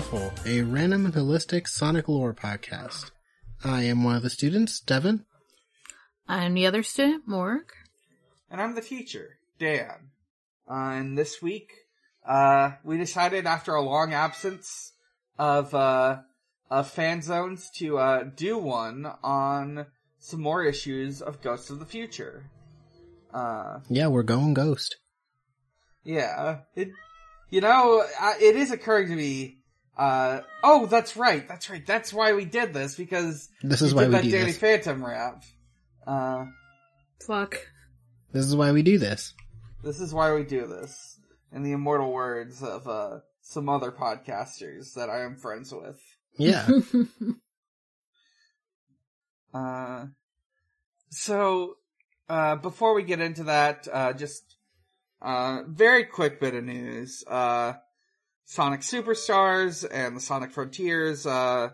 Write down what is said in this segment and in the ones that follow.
Shuffle, a random and holistic Sonic lore podcast. I am one of the students, Devon. I'm the other student, Morg. And I'm the teacher, Dan. Uh, and this week, uh, we decided after a long absence of, uh, of fan zones to, uh, do one on some more issues of Ghosts of the Future. Uh, Yeah, we're going ghost. yeah, it, you know, uh, it is occurring to me, uh, oh, that's right, that's right, that's why we did this, because This is we why did we that do Danny this. Phantom rap. Uh, Fuck. This is why we do this. This is why we do this. In the immortal words of uh, some other podcasters that I am friends with. Yeah. Uh, so, uh, before we get into that, uh, just uh, very quick bit of news. Uh, Sonic Superstars and the Sonic Frontiers uh,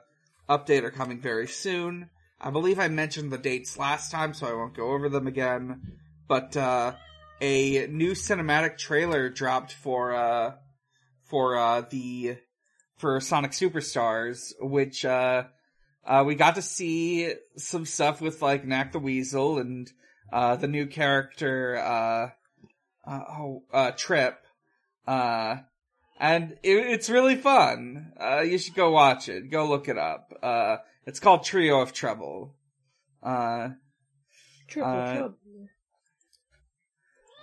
update are coming very soon. I believe I mentioned the dates last time, so I won't go over them again. But uh, a new cinematic trailer dropped for uh, for uh, the for Sonic Superstars, which uh, uh, we got to see some stuff with like Nack the Weasel and uh, the new character uh, uh, oh, uh, Trip, uh, and it, it's really fun. Uh, you should go watch it. Go look it up. Uh, it's called Trio of Trouble. Uh, Triple Uh, trouble.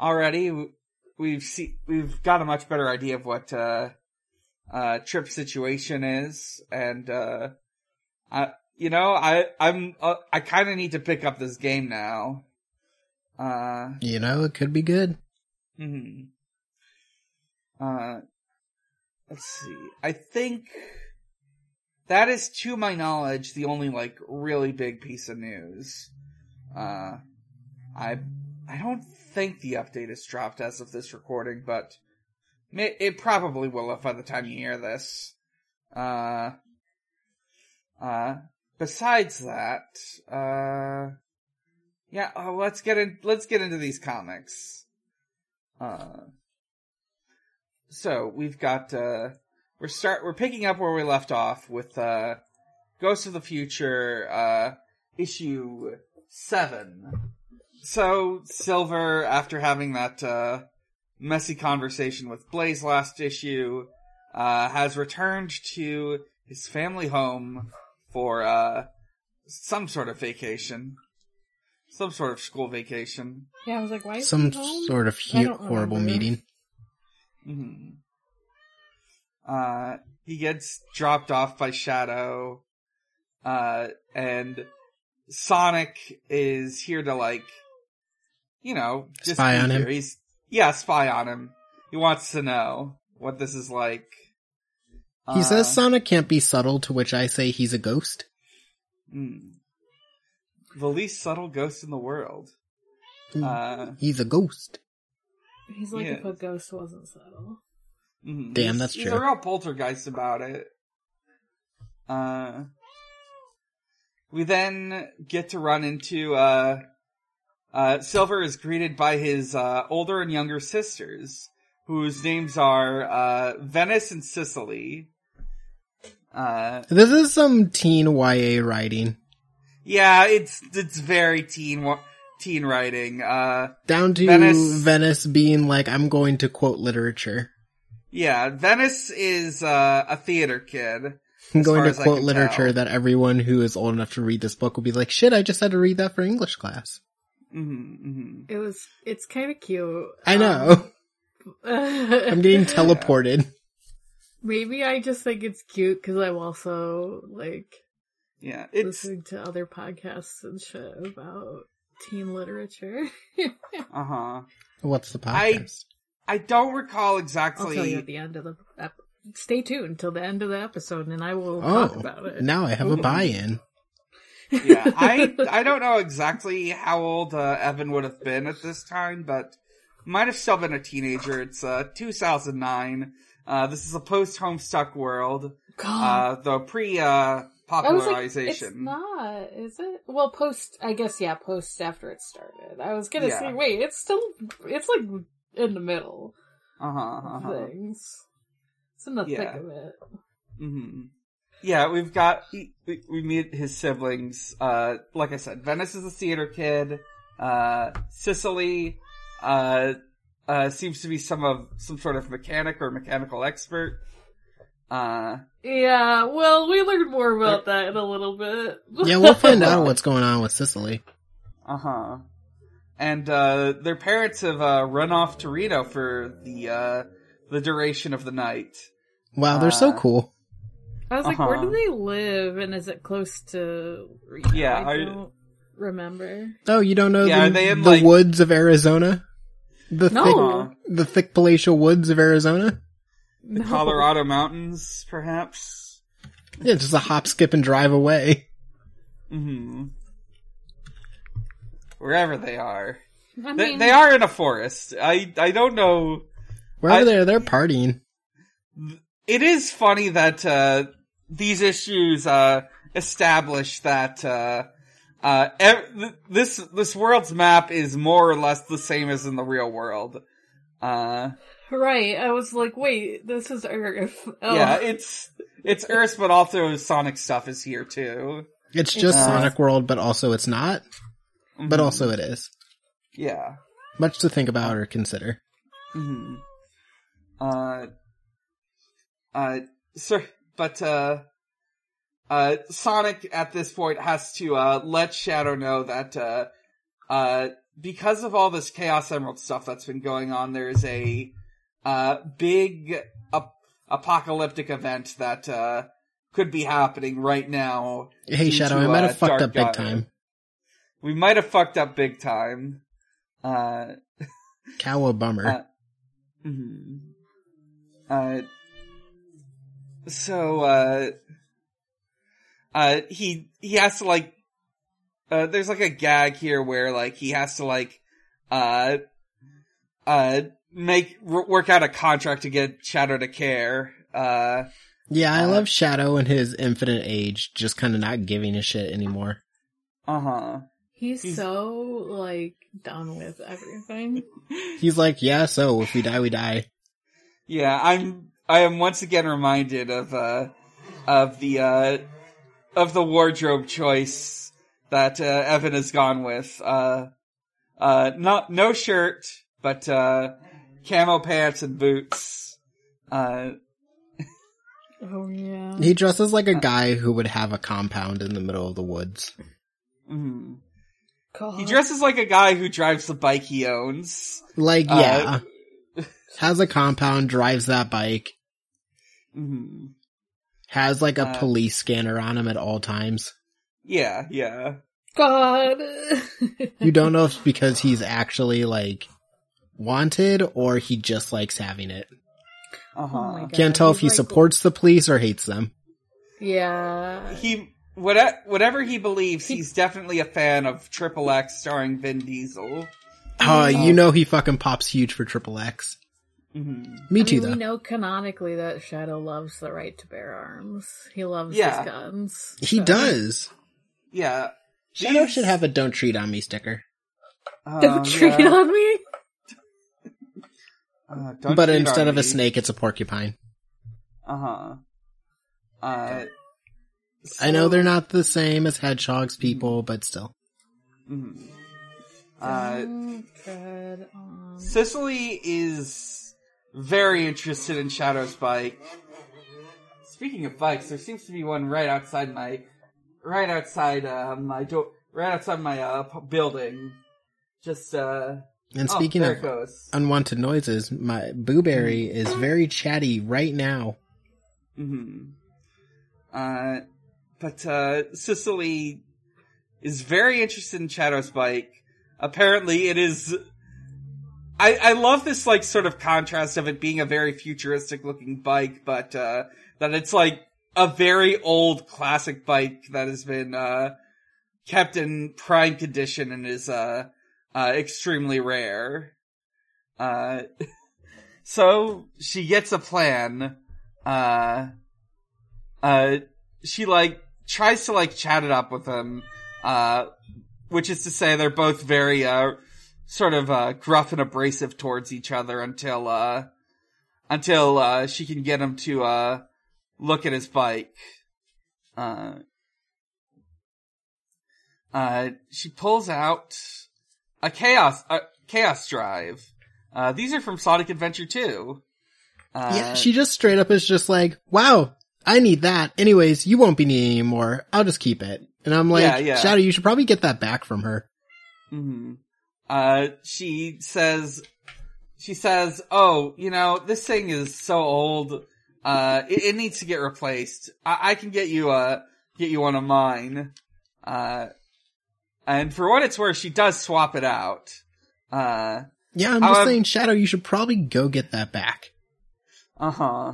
already we've see we've got a much better idea of what uh uh Trip's situation is and uh I you know I I'm uh, I kind of need to pick up this game now. Uh you know, it could be good. hmm Uh let's see. I think that is to my knowledge the only like really big piece of news. Uh I I don't think the update is dropped as of this recording, but may, it probably will by the time you hear this. Uh, uh, besides that, uh, yeah, uh, let's get in, let's get into these comics. Uh, so we've got, uh, we're start, we're picking up where we left off with, uh, Ghost of the Future, uh, issue seven. So Silver, after having that uh, messy conversation with Blaze last issue, uh, has returned to his family home for uh, some sort of vacation, some sort of school vacation. Yeah, I was like, why is Some he home? sort of I hu- horrible remember. meeting. Hmm Uh, he gets dropped off by Shadow, uh, and Sonic is here to like, you know, just Spy on him? He's yeah, spy on him. He wants to know what this is like. He Uh, says Sonic can't be subtle, to which I say he's a ghost. mm, the least subtle ghost in the world. Mm, Uh, he's a ghost. He's like Yeah. if a ghost wasn't subtle. mhm. Damn, He's- that's he's true. a real poltergeist about it. Uh, we then get to run into uh, uh, Silver is greeted by his uh, older and younger sisters, whose names are uh, Venice and Sicily. Uh, This is some teen YA writing. yeah, it's it's very teen wa- teen writing. Uh, Down to Venice- Venice being like, I'm going to quote literature. yeah, Venice is uh, a theater kid. I'm going to quote literature tell. that everyone who is old enough to read this book will be like, shit, I just had to read that for English class. hmm hmm It was. It's kind of cute. I know. Um, I'm getting teleported. Maybe I just think it's cute because I'm also like Yeah, it's listening to other podcasts and shit about teen literature. uh huh. What's the I- podcast? I don't recall I'll exactly. tell you at the end of the. Ep- Stay tuned till the end of the episode, and I will Oh, talk about it. now I have a buy-in. yeah, I I don't know exactly how old uh, Evan would have been at this time, but might have still been a teenager. It's uh 2009. Uh, this is a post Homestuck world, God, uh, the pre uh I was like, popularization. it's not, is it? Well, post, I guess, yeah, post after it started. I was gonna Yeah. say, wait, it's still, it's like in the middle. Uh-huh, uh-huh. things. It's in the Yeah. thick of it. hmm Yeah, we've got we, we meet his siblings. Uh, like I said, Venice is a theater kid. Uh, Sicily, uh, uh, seems to be some of some sort of mechanic or mechanical expert. Uh, Yeah, well, we learned more about that in a little bit. Yeah, we'll find out what's going on with Sicily. uh huh. And uh, their parents have uh, run off to Reno for the uh, the duration of the night. Wow, they're so Uh, cool. I was like, where Uh-huh. do they live? And is it close to Reno? Yeah, I I- don't remember. Oh, you don't know Yeah, the, they in, the like- woods of Arizona? The No. thick, the thick palatial woods of Arizona? The No. Colorado mountains, perhaps. Yeah, just a hop, skip, and drive away. hmm Wherever they are. I They, mean, they are in a forest. I I don't know. Wherever I- they're, they're partying. It is funny that uh, these issues uh, establish that uh, uh, ev- this this world's map is more or less the same as in the real world. Right. I was like, wait, this is Earth. Oh. Yeah, it's it's Earth, but also Sonic stuff is here too. It's just Uh, Sonic World, but also it's not. But Mhm. also it is. yeah. Much to think about or consider. hmm Uh, uh, sir, but, uh, uh, Sonic at this point has to, uh, let Shadow know that, uh, uh, because of all this Chaos Emerald stuff that's been going on, there's a, uh, big ap- apocalyptic event that, uh, could be happening right now. Hey, Shadow, to, I might uh, have fucked up big time. We might have fucked up big time. Uh, Cow a bummer. Uh, hmm Uh, so, uh, uh, he, he has to like, uh, there's like a gag here where like he has to like, uh, uh, make, work out a contract to get Shadow to care. Uh, yeah, I uh, love Shadow and his infinite age, just kind of not giving a shit anymore. uh huh. He's, He's- so, like, done with everything. He's like, yeah, so if we die, we die. Yeah, I'm, I am once again reminded of, uh, of the, uh, of the wardrobe choice that, uh, Evan has gone with. Uh, uh, not, no shirt, but, uh, camo pants and boots. Uh, Oh, yeah. He dresses like a guy who would have a compound in the middle of the woods. mhm. God. He dresses like a guy who drives the bike he owns. Like, Uh, yeah. has a compound, drives that bike, Mhm. has like a Uh, police scanner on him at all times. Yeah, yeah. God. You don't know if it's because he's actually like wanted or he just likes having it. Uh huh. Oh. Can't tell if he like- supports the police or hates them. yeah. He, whatever, whatever he believes, he's definitely a fan of Triple X starring Vin Diesel. Uh, Yeah. you know he fucking pops huge for Triple X. hmm Me I too, mean, though. we know canonically that Shadow loves the right to bear arms. He loves Yeah. his guns. He so- does. Yeah. Shadow These- should have a "Don't treat on me" sticker, Don't um, treat yeah. on me. Uh, don't but instead on of a snake, it's a porcupine. Uh-huh. Uh I know they're not the same as hedgehogs, people, but still. mhm. Uh Don't on. Cicely is very interested in Shadow's bike. Speaking of bikes, there seems to be one right outside my right outside uh my door right outside my uh p- building. Just uh And oh, speaking of unwanted noises, my Booberry is very chatty right now. hmm Uh, but uh, Cicely is very interested in Shadow's bike. Apparently, it is. I I love this like sort of contrast of it being a very futuristic looking bike, but uh, that it's like a very old classic bike that has been uh, kept in prime condition and is uh, uh, extremely rare. Uh, so she gets a plan. Uh, uh, she like tries to like chat it up with him, uh, which is to say they're both very, uh, sort of, uh, gruff and abrasive towards each other until, uh, until uh, she can get him to uh, look at his bike. Uh, uh, she pulls out a chaos a chaos drive. Uh, these are from Sonic Adventure 2. Uh, yeah, she just straight up is just like, wow, I need that. Anyways, you won't be needing anymore. I'll just keep it. And I'm like, Yeah, yeah. Shadow, you should probably get that back from her. hmm Uh, she says, she says, "Oh, you know, this thing is so old. Uh, it, it needs to get replaced. I, I can get you a get you one of mine." Uh, and for what it's worth, she does swap it out. Uh, Yeah, I'm just However- saying, Shadow, you should probably go get that back. uh huh.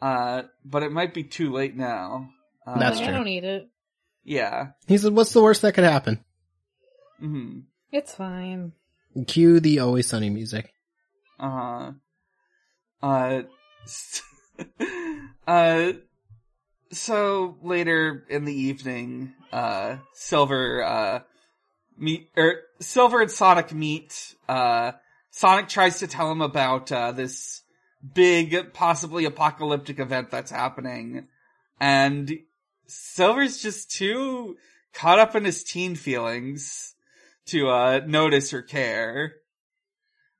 Uh, but it might be too late now. Uh, That's Like, I don't need it. Yeah. He said, what's the worst that could happen? Mm-hmm. It's fine. Cue the Always Sunny music. Uh-huh. Uh, uh, so later in the evening, uh, Silver, uh, meet, er, Silver and Sonic meet, uh, Sonic tries to tell him about, uh, this big, possibly apocalyptic event that's happening, and Silver's just too caught up in his teen feelings to, uh, notice or care.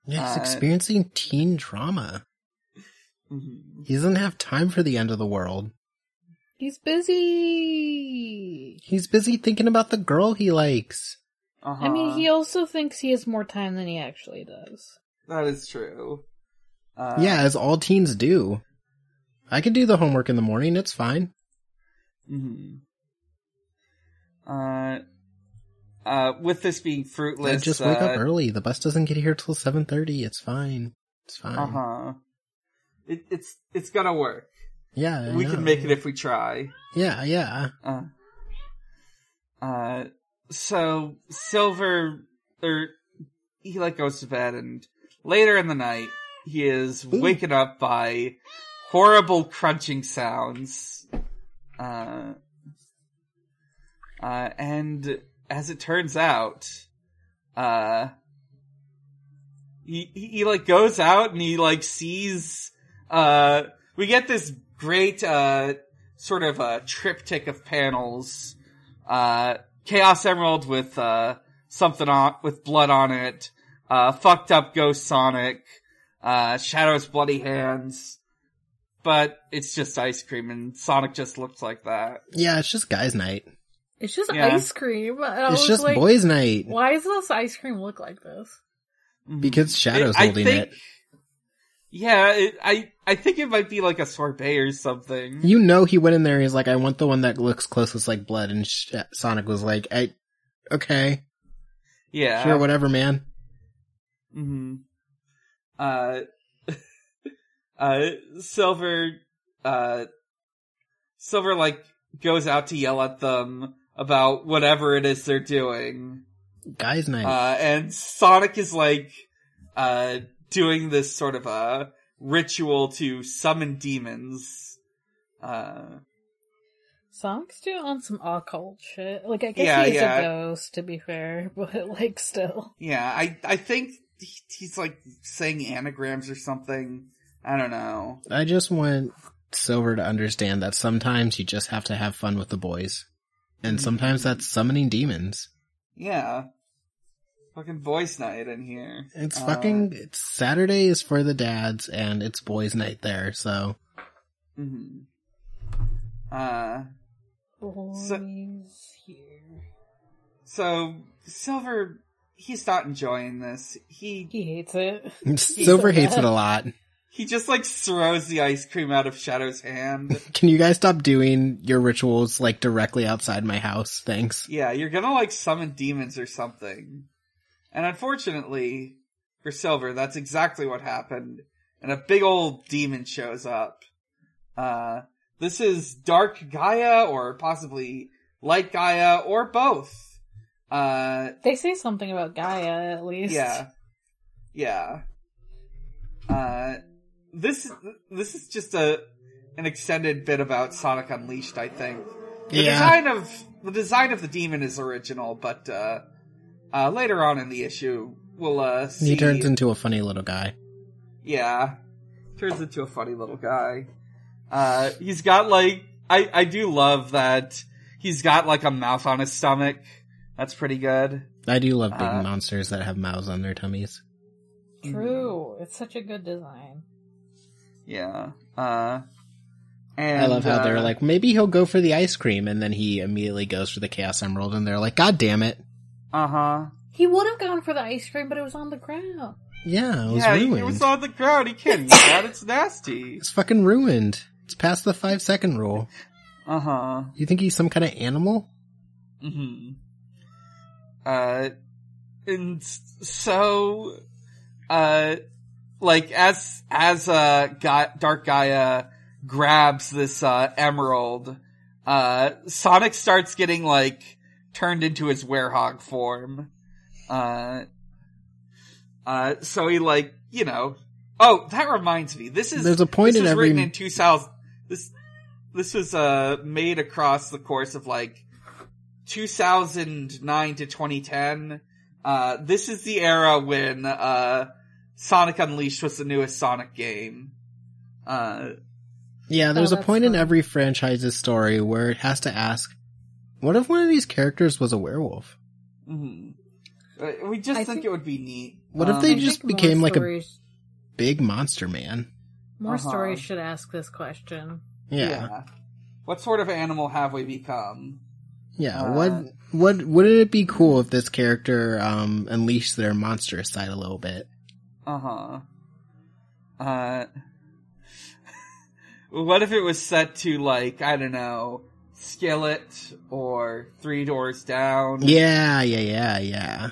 Yeah, he's Uh, experiencing teen drama. Mhm. He doesn't have time for the end of the world. He's busy. He's busy thinking about the girl he likes. Uh-huh. I mean, he also thinks he has more time than he actually does. That is true. Uh, yeah, as all teens do. I can do the homework in the morning, it's fine. hmm Uh, uh, with this being I fruitless, just wake uh, up early. The bus doesn't get here till 7.30. It's fine. It's fine. Uh huh. It, it's it's gonna work. Yeah, I we know. can make it if we try. Yeah, yeah. Uh, uh, so Silver, or he like goes to bed, and later in the night, he is Ooh. waken up by horrible crunching sounds. Uh, uh, and as it turns out, uh, he, he, he like goes out and he like sees, uh, we get this great, uh, sort of a triptych of panels. Uh, Chaos Emerald with, uh, something on, with blood on it. Uh, fucked up Ghost Sonic. Uh, Shadow's bloody hands. But it's just ice cream and Sonic just looks like that. Yeah, it's just guys' night. It's just Yeah. ice cream. And It's just like, boys' night. Why does this ice cream look like this? Because Shadow's I holding think- it. Yeah, it, I, I think it might be like a sorbet or something. You know he went in there, he's like, I want the one that looks closest like blood, and Sh- Sonic was like, I, okay, yeah. sure, whatever, man. hmm Uh, uh, Silver, uh, Silver like goes out to yell at them about whatever it is they're doing. Guys' night. Uh, and Sonic is like, uh, doing this sort of a ritual to summon demons. Uh, Sonic's doing on some occult shit. Like, I guess Yeah, he's yeah. a ghost, to be fair, but like, still. yeah, I, I think he- he's like saying anagrams or something. I don't know. I just want Silver to understand that sometimes you just have to have fun with the boys. And sometimes that's summoning demons. Yeah. Fucking boys night in here. It's Uh, fucking, it's Saturday is for the dads and it's boys night there, so. mhm. Uh, Boys here. so Silver, he's not enjoying this. He, He hates it. Silver hates it a lot. he just like throws the ice cream out of Shadow's hand. Can you guys stop doing your rituals like directly outside my house? Thanks. yeah, you're gonna like summon demons or something. And unfortunately, for Silver, that's exactly what happened. And a big old demon shows up. Uh, this is Dark Gaia, or possibly Light Gaia, or both. Uh, They say something about Gaia, at least. yeah. Yeah. Uh, this, this is just a, an extended bit about Sonic Unleashed, I think. The Yeah. design of, the design of the demon is original, but, uh, uh, later on in the issue, we'll, uh, see. He turns into a funny little guy. Yeah. turns into a funny little guy. Uh, he's got like, I, I do love that he's got like a mouth on his stomach. That's pretty good. I do love big Uh, monsters that have mouths on their tummies. True. It's such a good design. Yeah. Uh, and, I love how they're uh, like, maybe he'll go for the ice cream, and then he immediately goes for the Chaos Emerald, and they're like, God damn it. Uh huh. He would have gone for the ice cream, but it was on the ground. Yeah, it was Yeah, he- ruined. it was on the ground. He can't eat that. It's nasty. It's fucking ruined. It's past the five second rule. Uh huh. You think he's some kind of animal? hmm Uh, and so, uh, like as as uh, Ga- Dark Gaia grabs this uh emerald, uh, Sonic starts getting like turned into his werehog form. Uh, uh, so he like you know. Oh, that reminds me. This is There's a point this in was every- written in 2000. This this was uh made across the course of like 2009 to 2010. Uh, this is the era when uh Sonic Unleashed was the newest Sonic game. Uh, Yeah, there's Oh, a that's point in every franchise's story where it has to ask, what if one of these characters was a werewolf? mhm. Uh, we just I think, think- it would be neat. What if Um, they I just became like a big monster man? more Uh-huh. stories should ask this question. Yeah. Yeah. What sort of animal have we become? Uh, what what wouldn't it be cool if this character um unleashed their monstrous side a little bit? Uh-huh. Uh What if it was set to like, I don't know, Skillet or Three Doors Down? Yeah, yeah, yeah, yeah.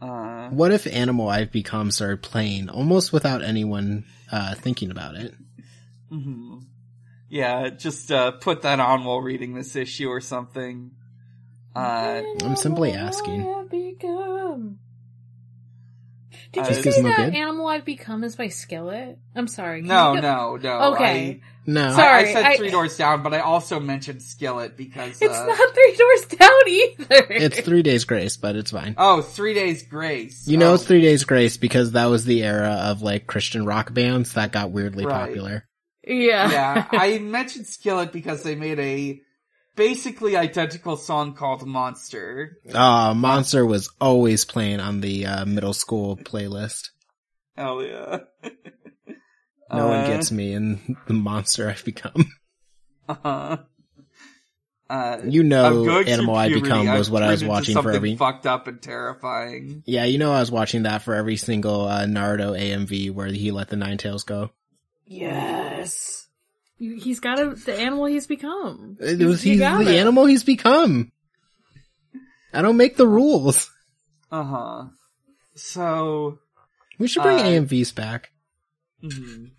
Uh What if Animal I've Become started playing almost without anyone uh thinking about it? mhm. Yeah, just uh put that on while reading this issue or something. Uh I'm simply asking. Animal I've become. Did you Just is say that good? Animal I've Become is by Skillet? I'm sorry. no, go- no, no. Okay. No. Sorry, I said I- Three Doors Down, but I also mentioned Skillet because It's uh, not Three Doors Down either. It's three days grace, but it's fine. Oh, Three Days Grace. You know oh. it's three days grace because that was the era of like Christian rock bands that got weirdly Right. popular. yeah. yeah, I mentioned Skillet because they made a basically identical song called Monster. Uh, Monster was always playing on the uh, middle school playlist. Hell yeah. No one Uh, gets me in the monster I've become. Uh, uh, You know, Animal I. Become was I've what I was watching for every. fucked up and terrifying. Yeah, you know I was watching that for every single uh, Naruto AMV where he let the Nine Tails go. Yes. You- He's got a, the animal he's become. It was You he's the it. animal he's become. I don't make the rules. Uh huh. So, We should bring Uh, AMVs back. mhm.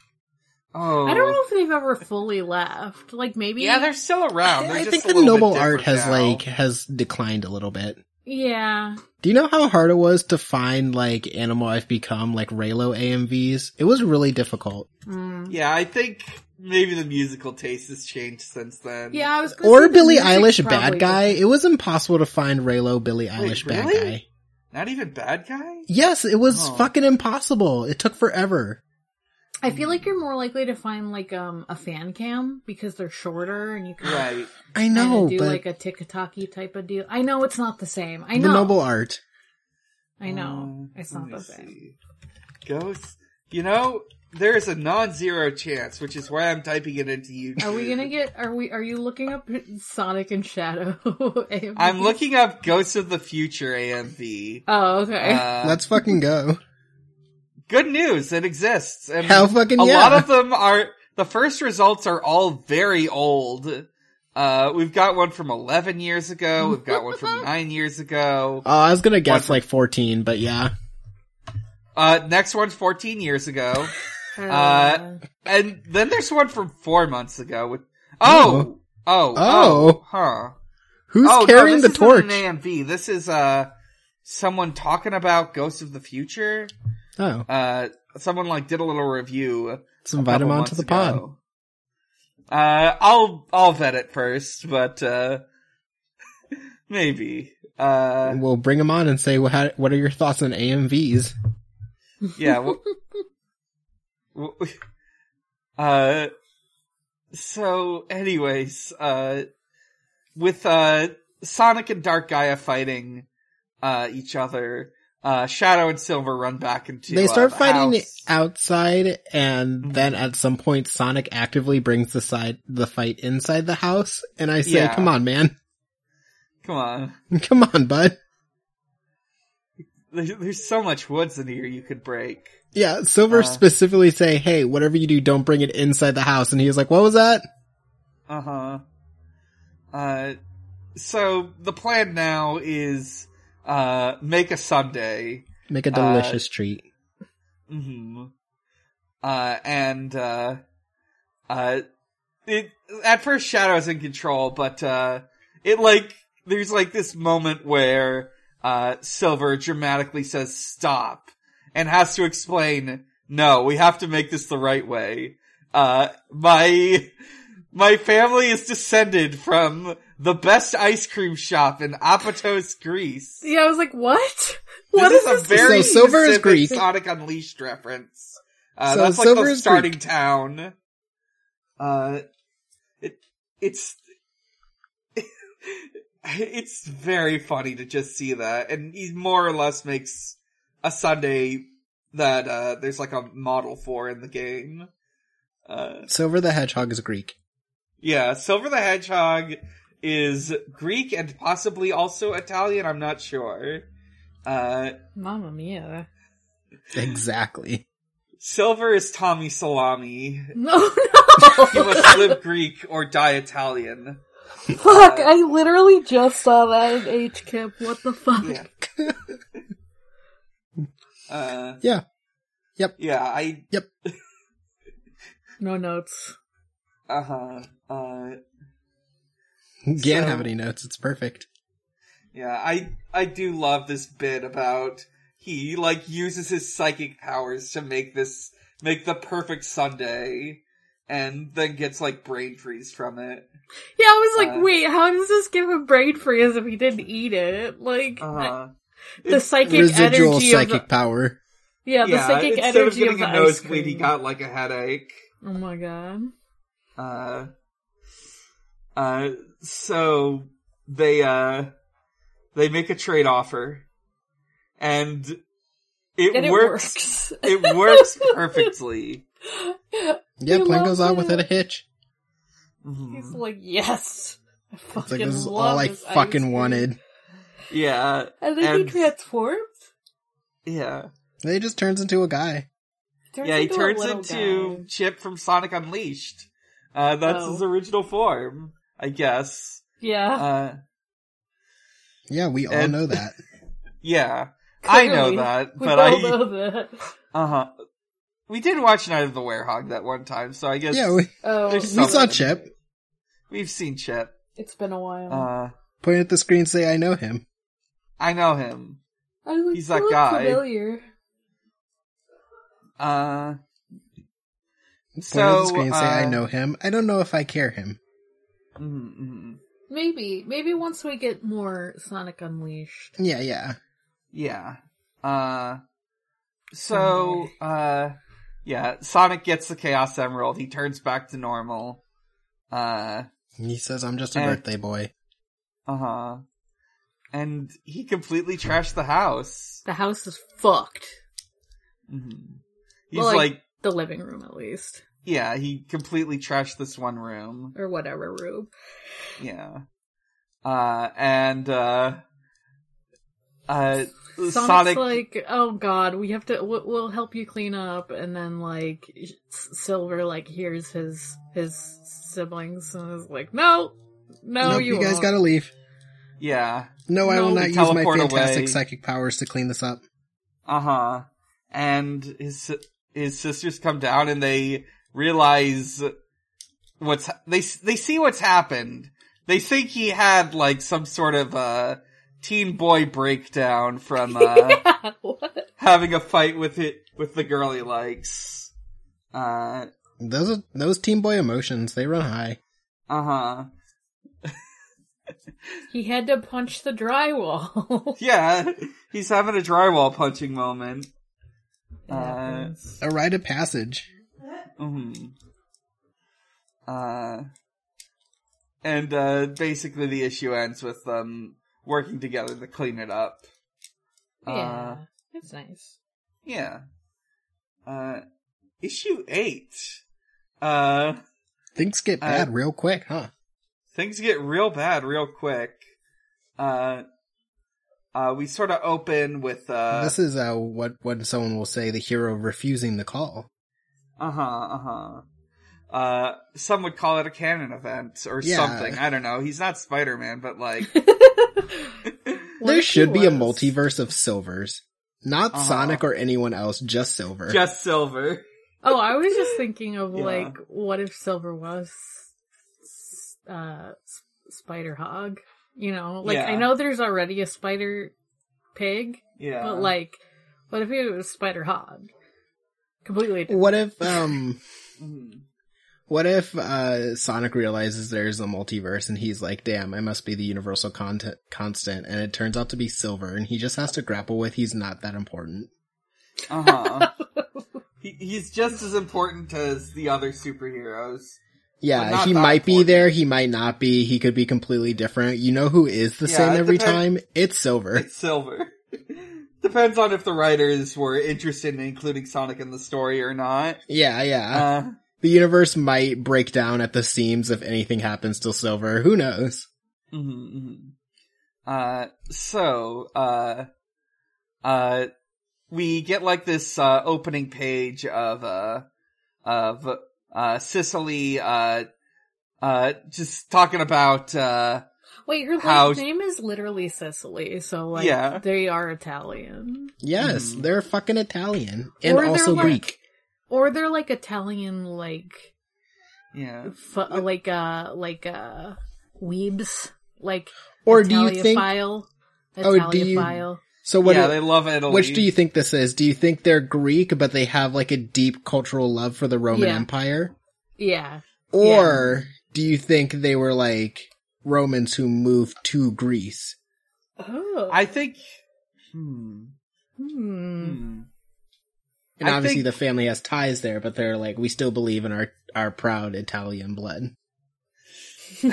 oh, I don't know if they've ever fully left. Like maybe. Yeah, they're still around. They're I just think the noble art has now. like has declined a little bit. Yeah. Do you know how hard it was to find like Animal I've Become like Raylo AMVs? It was really difficult. Mm. Yeah, I think maybe the musical taste has changed since then. Yeah, I was. Or say Billie Eilish bad probably guy. different. It was impossible to find Raylo Billie Eilish bad really? guy. Not even bad guy? Yes, it was Oh. fucking impossible. It took forever. I feel like you're more likely to find like um a fan cam because they're shorter and you can Right. I kinda know, do but like a TikToky type of deal. I know it's not the same. I know the noble art. I know Um, it's not me the same. see. Ghosts. You know, there is a non-zero chance, which is why I'm typing it into YouTube. Are we gonna get? Are we? Are you looking up Sonic and Shadow? AMV? I'm looking up Ghosts of the Future AMV. Oh, okay. Uh, Let's fucking go. good news. It exists. And Hell fucking a yeah. lot of them are, the first results are all very old. Uh, we've got one from 11 years ago. We've got one from 9 years ago. Oh, I was gonna guess What- like 14, but yeah. Uh, next one's 14 years ago. Uh, uh, And then there's one from 4 months ago with, oh! Oh, oh, Oh. huh. Who's oh, carrying no, the this torch? Isn't an AMV. This is, uh, someone talking about Ghosts of the Future. Oh, Uh, someone like did a little review. let's invite him onto months the pod. Uh, I'll I'll vet it first, but uh, maybe. Uh, We'll bring him on and say, what, how, what are your thoughts on AMVs? yeah. w- w- Uh, so, anyways, uh, with uh, Sonic and Dark Gaia fighting uh, each other, uh, Shadow and Silver run back into. They uh, start the fighting house. outside, and Mhm. then at some point, Sonic actively brings the side the fight inside the house. And I say, Yeah. "Come on, man! Come on, Come on, bud!" there's, there's so much woods in here you could break. Yeah, Silver Uh. specifically say, "Hey, whatever you do, don't bring it inside the house." And he was like, "What was that?" Uh huh. Uh, so the plan now is uh make a sundae. Make a Uh, delicious treat. hmm Uh, and, uh, uh, it, at first Shadow's in control, but, uh, it like, there's like this moment where, uh, Silver dramatically says stop and has to explain, no, we have to make this the right way. Uh, my, my family is descended from the best ice cream shop in Apotos, Greece. Yeah, I was like, what? What this is is a very So Silver is specific Greek. Sonic Unleashed reference. Uh, So that's like Silver the is starting Greek. town. Uh, it it's it's very funny to just see that, and he more or less makes a sundae that uh, there's like a model for in the game. Uh, Silver the Hedgehog is Greek. yeah, Silver the Hedgehog is Greek and possibly also Italian. I'm not sure. Uh, Mamma mia. Exactly. Silver is Tommy Salami. No, no! You must live Greek or die Italian. fuck, I literally just saw that in HKIP. What the fuck? Yeah. Uh, Yeah. Yep. yeah, I, Yep. No notes. uh huh, uh, Can't So- have any notes. It's perfect. yeah, I, I do love this bit about he, like, uses his psychic powers to make this, make the perfect sundae, and then gets, like, brain freeze from it. Yeah, I was like, Uh, wait, how does this give him brain freeze if he didn't eat it? Like, Uh-huh. The It's- psychic Residual energy psychic of the, power. yeah, the yeah, psychic instead energy of getting of the a ice nosebleed, he got, like, a headache. Oh my god. Uh, uh, so they, uh, they make a trade offer and it, And it works. works. it works perfectly. Yeah, He plane goes loves out without a hitch. Mhm. He's like, yes. I It's fucking like this is love all I this ice fucking cream." wanted. Yeah, And then And- he transforms. yeah, He just turns into a guy. Turns yeah. He into turns into guy. Chip from Sonic Unleashed. Uh, that's Oh. his original form, I guess. Yeah. Uh, Yeah, we all And- know that. yeah, I know that, we but all I, know that. uh huh. We did watch Night of the Werehog that one time, so I guess Yeah, we, Oh, we saw. Chip. we've seen Chip. it's been a while. Uh, Point at the screen, say, I know him. I know him. I was like, he's that guy." Familiar. Uh, so the screen, say, I uh, know him. I don't know if I care him. mm, mm, Maybe, maybe once we get more Sonic Unleashed. Yeah, yeah. yeah. Uh, so uh, yeah. Sonic gets the Chaos Emerald. He turns back to normal. Uh, He says, I'm just a And- birthday boy. uh huh. And he completely trashed the house. The house is fucked. hmm He's Well, like, like- The living room, at least, yeah, he completely trashed this one room. or whatever room. Yeah. Uh, and, uh, uh, Sonic's Sonic, like, oh god, we have to. We'll, we'll help you clean up, and then like Silver like hears his his siblings and is like, no, no, nope, you, you, guys won't." gotta leave. Yeah, No, I will not use my fantastic away. psychic powers to clean this up. uh huh. And his, his sisters come down and they realize what's, they, they see what's happened. They think he had like some sort of, uh, teen boy breakdown from, uh, yeah, having a fight with it, with the girl he likes. Uh, Those are, those teen boy emotions, they run high. uh huh. He had to punch the drywall. Yeah, he's having a drywall punching moment. It Uh. A rite of passage. mhm. Uh, and uh, basically the issue ends with them working together to clean it up. Yeah, Uh, it's nice. yeah. Uh, issue eight. Uh, Things get Uh, bad real quick, huh? Things get real bad real quick. Uh, uh, we sort of open with uh, this is uh, what what someone will say: the hero refusing the call. uh huh, uh huh. Uh, some would call it a canon event or Yeah. something. I don't know. He's not Spider Man, but like, there should be a multiverse of Silvers, not Uh-huh. Sonic or anyone else, just Silver. just Silver. Oh, I was just thinking of Yeah. like, what if Silver was uh Spider Hog? You know, like I know there's already a Spider Pig, Yeah. but like, what if it was Spider Hog? Completely different. what if um what if uh Sonic realizes there's a multiverse and he's like, "Damn, I must be the universal content constant," and it turns out to be Silver, and he just has to grapple with he's not that important. Uh huh. he, he's just as important as the other superheroes. Yeah, he might be there, he might not be, he could be completely different. You know who is the Yeah, same every depends- time? It's Silver. It's Silver. Depends on if the writers were interested in including Sonic in the story or not. Yeah, yeah. Uh, the universe might break down at the seams if anything happens to Silver. Who knows? mhm, mhm. uh, so, uh, uh, we get like this, uh, opening page of, uh, of, uh, Sicily, uh, uh, just talking about, uh, Wait, her How- last name is literally Cicely, so like, Yeah. they are Italian, Yes, Mhm. they're fucking Italian. And Or they're also like- Greek. or they're like Italian, like, yeah. fu- like uh, like uh, weebs, like Or do you think, Italiophile, Oh, do you- Italiophile. So what, yeah, they love Italy. which do you think this is? Do you think they're Greek, but they have like a deep cultural love for the Roman Yeah. Empire? Yeah, Or do you think they were like Romans who moved to Greece? Oh. I think, hmm, hmm. hmm. And I obviously think- the family has ties there, but they're like, we still believe in our, our proud Italian blood.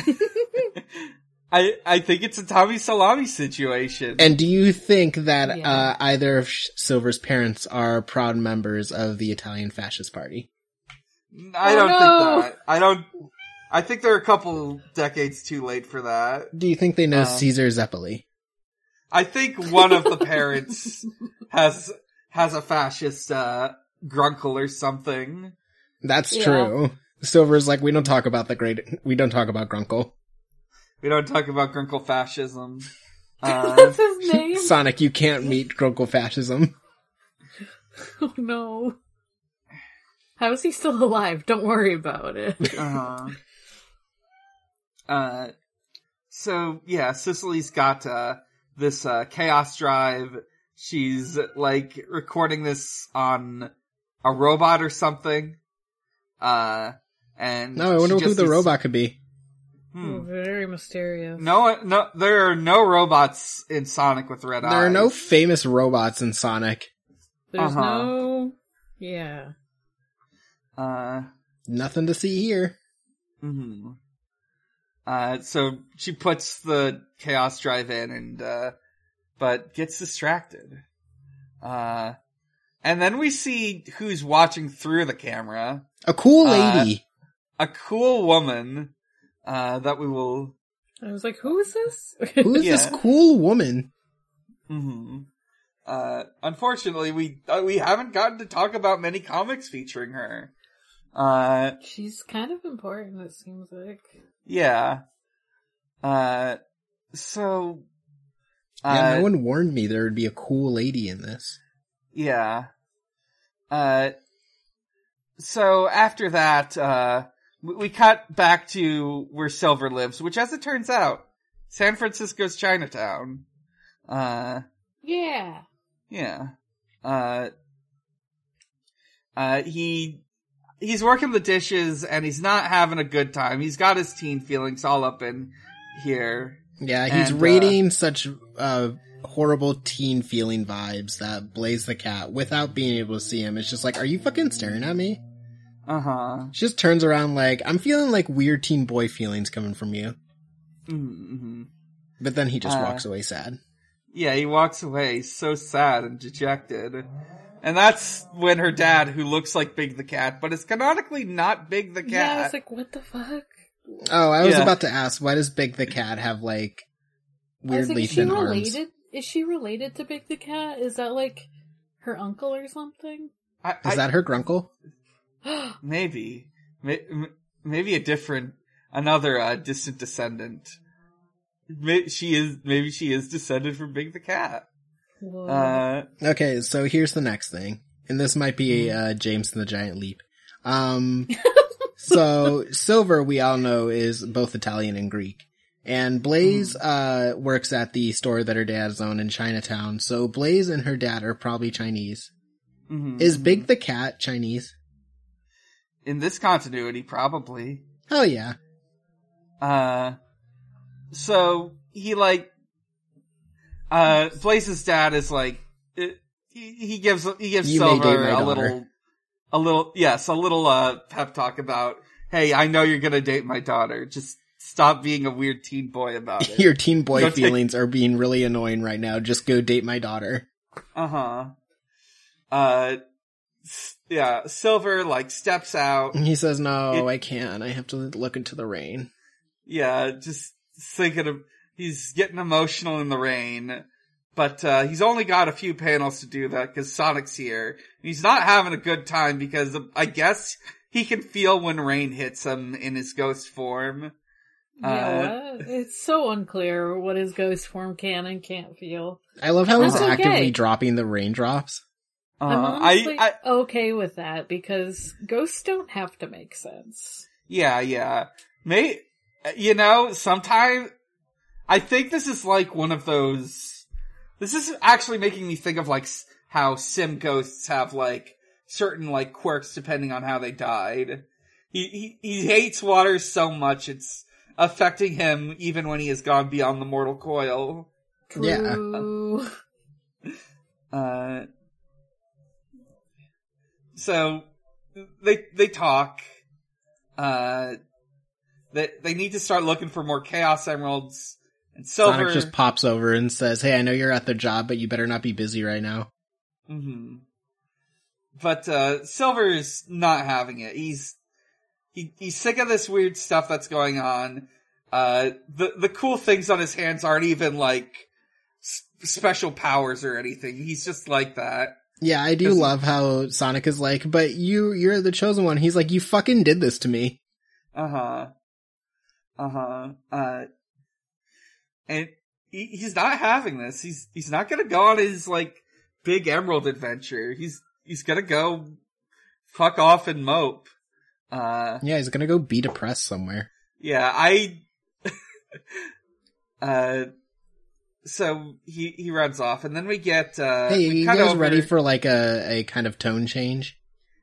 I I think it's a Tommy Salami situation. And do you think that Yeah. uh, either of Silver's parents are proud members of the Italian Fascist Party? I Oh, don't no. think that. I don't. I think they're a couple decades too late for that. Do you think they know Uh, Caesar Zeppeli? I think one of the parents has has a fascist uh, grunkle or something. That's Yeah. true. Silver's like, we don't talk about the great, we don't talk about Grunkle. We don't talk about grunkle fascism. Uh, That's his name. Sonic, you can't meet Grunkle fascism. oh no. How is he still alive? Don't worry about it. uh, uh, so yeah, Cicely's got uh, this uh, chaos drive. She's like recording this on a robot or something. Uh, and No, I wonder who the is- robot could be. Hmm. Very mysterious. No, no, there are no robots in Sonic with red eyes. There are no famous robots in Sonic. There's Uh-huh. no. Yeah. Uh, Nothing to see here. hmm Uh, so she puts the chaos drive in and, uh, but gets distracted. Uh, and then we see who's watching through the camera. A cool Uh, lady. A cool woman, uh, that we will, I was like, who is this? Who is this cool woman? hmm Uh, unfortunately, we, uh, we haven't gotten to talk about many comics featuring her. Uh, She's kind of important, it seems like. yeah. Uh, so, yeah, uh, no one warned me there would be a cool lady in this. Yeah. Uh, so after that, uh, we, we cut back to where Silver lives, which as it turns out, San Francisco's Chinatown. Uh, Yeah. yeah. Uh, uh, he, he's working the dishes and he's not having a good time. He's got his teen feelings all up in here. Yeah, he's And, uh, rating such uh horrible teen feeling vibes that Blaze the cat without being able to see him. It's just like, are you fucking staring at me? Uh huh. She just turns around like, I'm feeling like weird teen boy feelings coming from you. Mm-hmm. But then he just Uh, walks away sad. Yeah, he walks away so sad and dejected. And that's when her dad, who looks like Big the Cat, but is canonically not Big the Cat. Yeah, I was like, what the fuck? Oh, I was Yeah. about to ask, why does Big the Cat have like I was like, weirdly is she thin arms? related? Is she related to Big the Cat? Is that like her uncle or something? I, Is that her grunkle? maybe, maybe a different, another uh, distant descendant. May- She is, maybe she is descended from Big the Cat. Uh, Okay, so here's the next thing. And this might be Mm-hmm. uh, James and the Giant Leap. Um, so Silver, we all know, is both Italian and Greek. And Blaze, Mm-hmm. uh, works at the store that her dad's own in Chinatown. So Blaze and her dad are probably Chinese. mhm, Is. Big the Cat Chinese? In this continuity? Probably. Oh yeah. Uh, so he like, uh, Blaze's dad is like, it, he, he gives, he gives You Silver a little, a little, yes, a little, uh, pep talk about, hey, I know you're gonna date my daughter. Just stop being a weird teen boy about it. Your teen boy Don't take- feelings are being really annoying right now. Just go date my daughter. uh-huh. Uh, yeah, Silver like steps out. And he says, no, It- I can't. I have to look into the rain. Yeah, just thinking of, he's getting emotional in the rain. But, uh, he's only got a few panels to do that because Sonic's here. He's not having a good time because I guess he can feel when rain hits him in his ghost form. yeah, uh. It's so unclear what his ghost form can and can't feel. I love how he's okay. actively dropping the raindrops. Uh, I'm I, honestly I, okay with that because ghosts don't have to make sense. yeah, yeah. May, you know, sometimes, I think this is like one of those, this is actually making me think of like how sim ghosts have like certain like quirks depending on how they died. He, he, he hates water so much it's affecting him even when he has gone beyond the mortal coil. Yeah. Uh, so they they talk. Uh, they they need to start looking for more chaos emeralds and silver. Sonic just pops over and says, hey, I know you're at the job, but you better not be busy right now. hmm But uh, Silver's not having it. He's he he's sick of this weird stuff that's going on. Uh, the the cool things on his hands aren't even like s- special powers or anything. He's just like that. Yeah, I do love how Sonic is like, but you, you're the chosen one. He's like, you fucking did this to me. Uh huh. Uh huh. Uh, and he, he's not having this. He's he's not gonna go on his like big emerald adventure. He's he's gonna go fuck off and mope. Uh, Yeah, he's gonna go be depressed somewhere. yeah, I. uh, so he he runs off, and then we get uh. hey, we you guys over- ready for like a, a kind of tone change?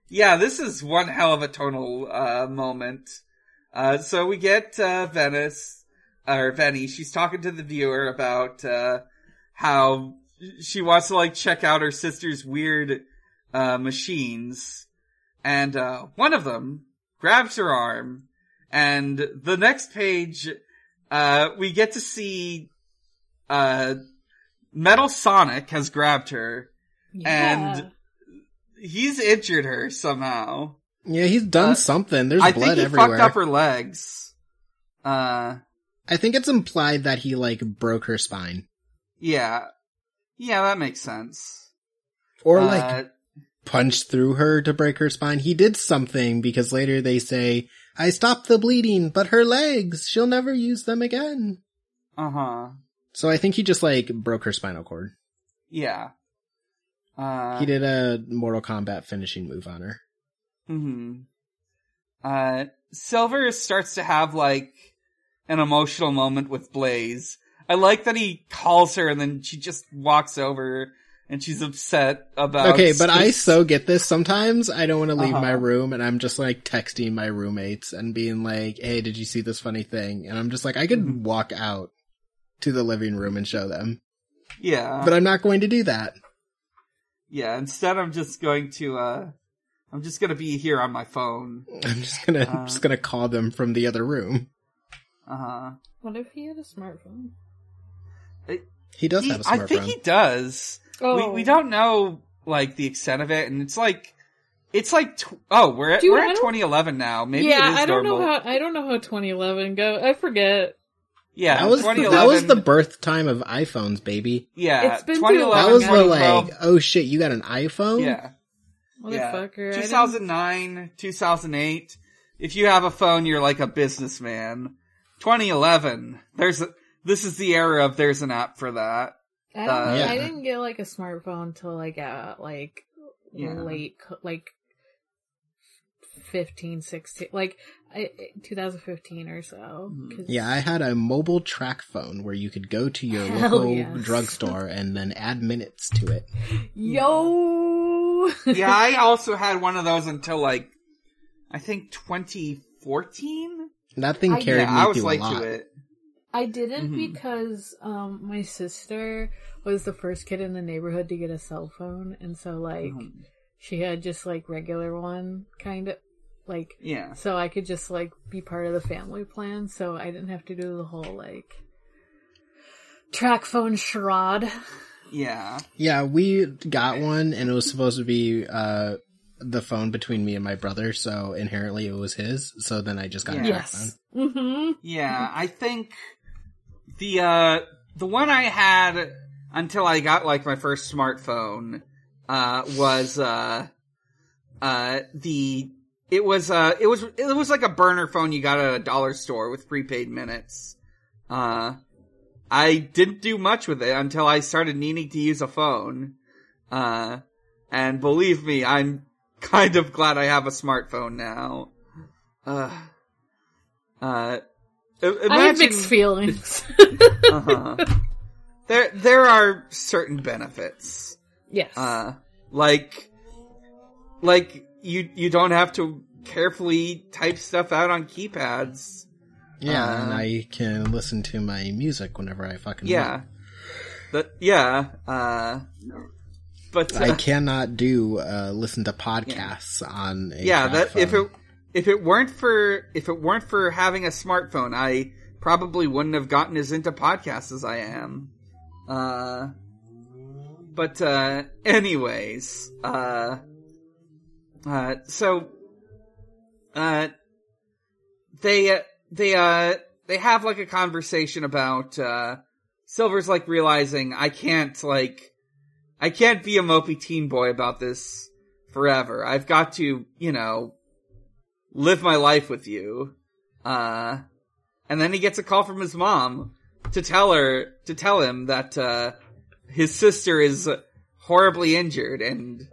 Yeah, this is one hell of a tonal uh, moment. Uh, so we get uh, Venice or Venny. She's talking to the viewer about uh, how she wants to like check out her sister's weird uh, machines, and uh, one of them grabs her arm. And the next page, uh, we get to see uh, Metal Sonic has grabbed her. Yeah. And- He's injured her somehow. Yeah, he's done Uh, something. There's I blood think he everywhere. fucked up her legs. Uh, I think it's implied that he like broke her spine. yeah. Yeah, that makes sense. Or Uh, like punched through her to break her spine. He did something because later they say, I stopped the bleeding, but her legs, she'll never use them again. uh-huh. So I think he just like broke her spinal cord. Yeah. Uh, He did a Mortal Kombat finishing move on her. hmm Uh, Silver starts to have like an emotional moment with Blaze. I like that he calls her and then she just walks over and she's upset about. Okay, but I so get this. Sometimes I don't want to leave my Uh-huh. room and I'm just like texting my roommates and being like, hey, did you see this funny thing? And I'm just like, I could Mhm. walk out to the living room and show them, yeah, but I'm not going to do that. yeah. Instead, I'm just going to uh I'm just gonna be here on my phone. I'm just gonna I'm Uh. just gonna call them from the other room. Uh huh. What if he had a smartphone? He does He- have a I smartphone. I think he does. Oh, We we don't know like the extent of it, and it's like it's like tw- oh we're at Dude, we're I at 2011 now. Maybe yeah, it is I don't normal. know how I don't know how 2011 go. I forget. Yeah, that was the, that was the birth time of iPhones, baby. yeah. It's been 2011, That was the 2012, like, oh shit, you got an iPhone? yeah. Yeah. Motherfucker. I didn't- 2009, 2008. If you have a phone, you're like a businessman. 2011. There's a, this is the era of there's an app for that. I, uh, Yeah. I didn't get like a smartphone until like uh like Yeah. late like 15 16 like 2015 or so. 'cause- Yeah, I had a mobile track phone where you could go to your local yes. drugstore and then add minutes to it. yo Yeah, I also had one of those until like, I think 2014? That thing I- carried yeah, me I was through late a lot. to it. I didn't Mhm. because um my sister was the first kid in the neighborhood to get a cell phone and so like Mhm. she had just like regular one kind of like Yeah. so I could just like be part of the family plan so I didn't have to do the whole like track phone charade. Yeah. Yeah, we got one and it was supposed to be uh the phone between me and my brother, so inherently it was his. So then I just got a Yeah. track phone. Yes. Mm-hmm. Yeah, I think the uh the one I had until I got like my first smartphone uh was uh uh the it was uh it was it was like a burner phone you got at a dollar store with prepaid minutes. Uh I didn't do much with it until I started needing to use a phone. Uh and believe me, I'm kind of glad I have a smartphone now. Uh uh i- I have mixed feelings. uh-huh. There, there are certain benefits. yes. Uh, like, like you, you don't have to carefully type stuff out on keypads. Yeah, Uh, and I can listen to my music whenever I fucking Yeah. want. That, yeah, uh, but, I uh, cannot do uh listen to podcasts on a yeah, that, if it, if it weren't for, if it weren't for having a smartphone, I probably wouldn't have gotten as into podcasts as I am. Uh, but, uh, anyways, uh, uh, so, uh, they, uh, they, uh, they have like a conversation about, uh, Silver's like realizing I can't, like, I can't be a mopey teen boy about this forever. I've got to, you know, live my life with you. Uh, and then he gets a call from his mom to tell her, to tell him that, uh, his sister is horribly injured and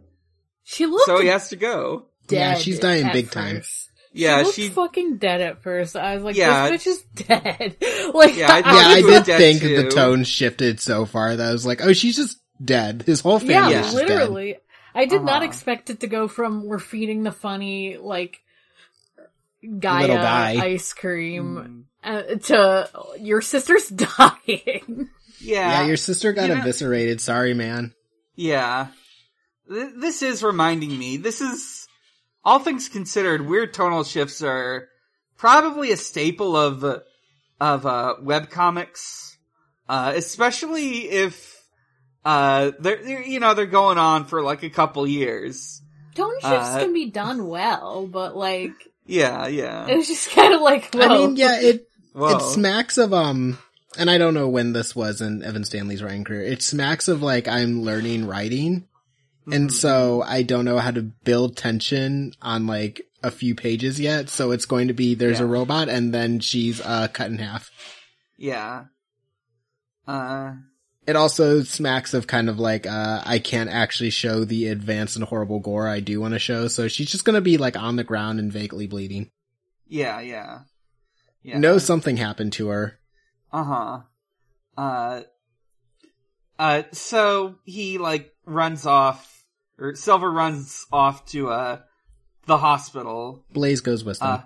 she looked so he has to go. dead. Yeah, she's dying at big time. first. Yeah, she looked she, fucking dead at first. I was like, Yeah, this bitch is dead. like, Yeah, I Yeah, I was did dead think too. the tone shifted so far that I was like, oh, she's just dead. His whole family yeah, is just dead. literally. I did not Uh-huh. expect it to go from we're feeding the funny like Gaia Little guy. ice cream Mm, uh, to your sister's dying. yeah, Yeah, your sister got You know- eviscerated. Sorry, man. Yeah. Th- This is reminding me, this is, all things considered, weird tonal shifts are probably a staple of, of, uh, webcomics. Uh, especially if, uh, they're, they're, you know, they're going on for like a couple years. Tone shifts Uh, can be done well, but like Yeah, yeah. it's just kind of like I mean, yeah, it Whoa. it smacks of um, and I don't know when this was in Evan Stanley's writing career. It smacks of like I'm learning writing, and Mhm. so I don't know how to build tension on like a few pages yet. So it's going to be there's a robot, and then she's uh cut in half. Yeah. Uh, It also smacks of kind of like uh I can't actually show the advanced and horrible gore I do want to show. So she's just gonna be like on the ground and vaguely bleeding. yeah, yeah. Yeah. Know something happened to her. Uh-huh. Uh, uh, so he, like, runs off, or Silver runs off to, uh, the hospital. Blaze goes with them. Uh,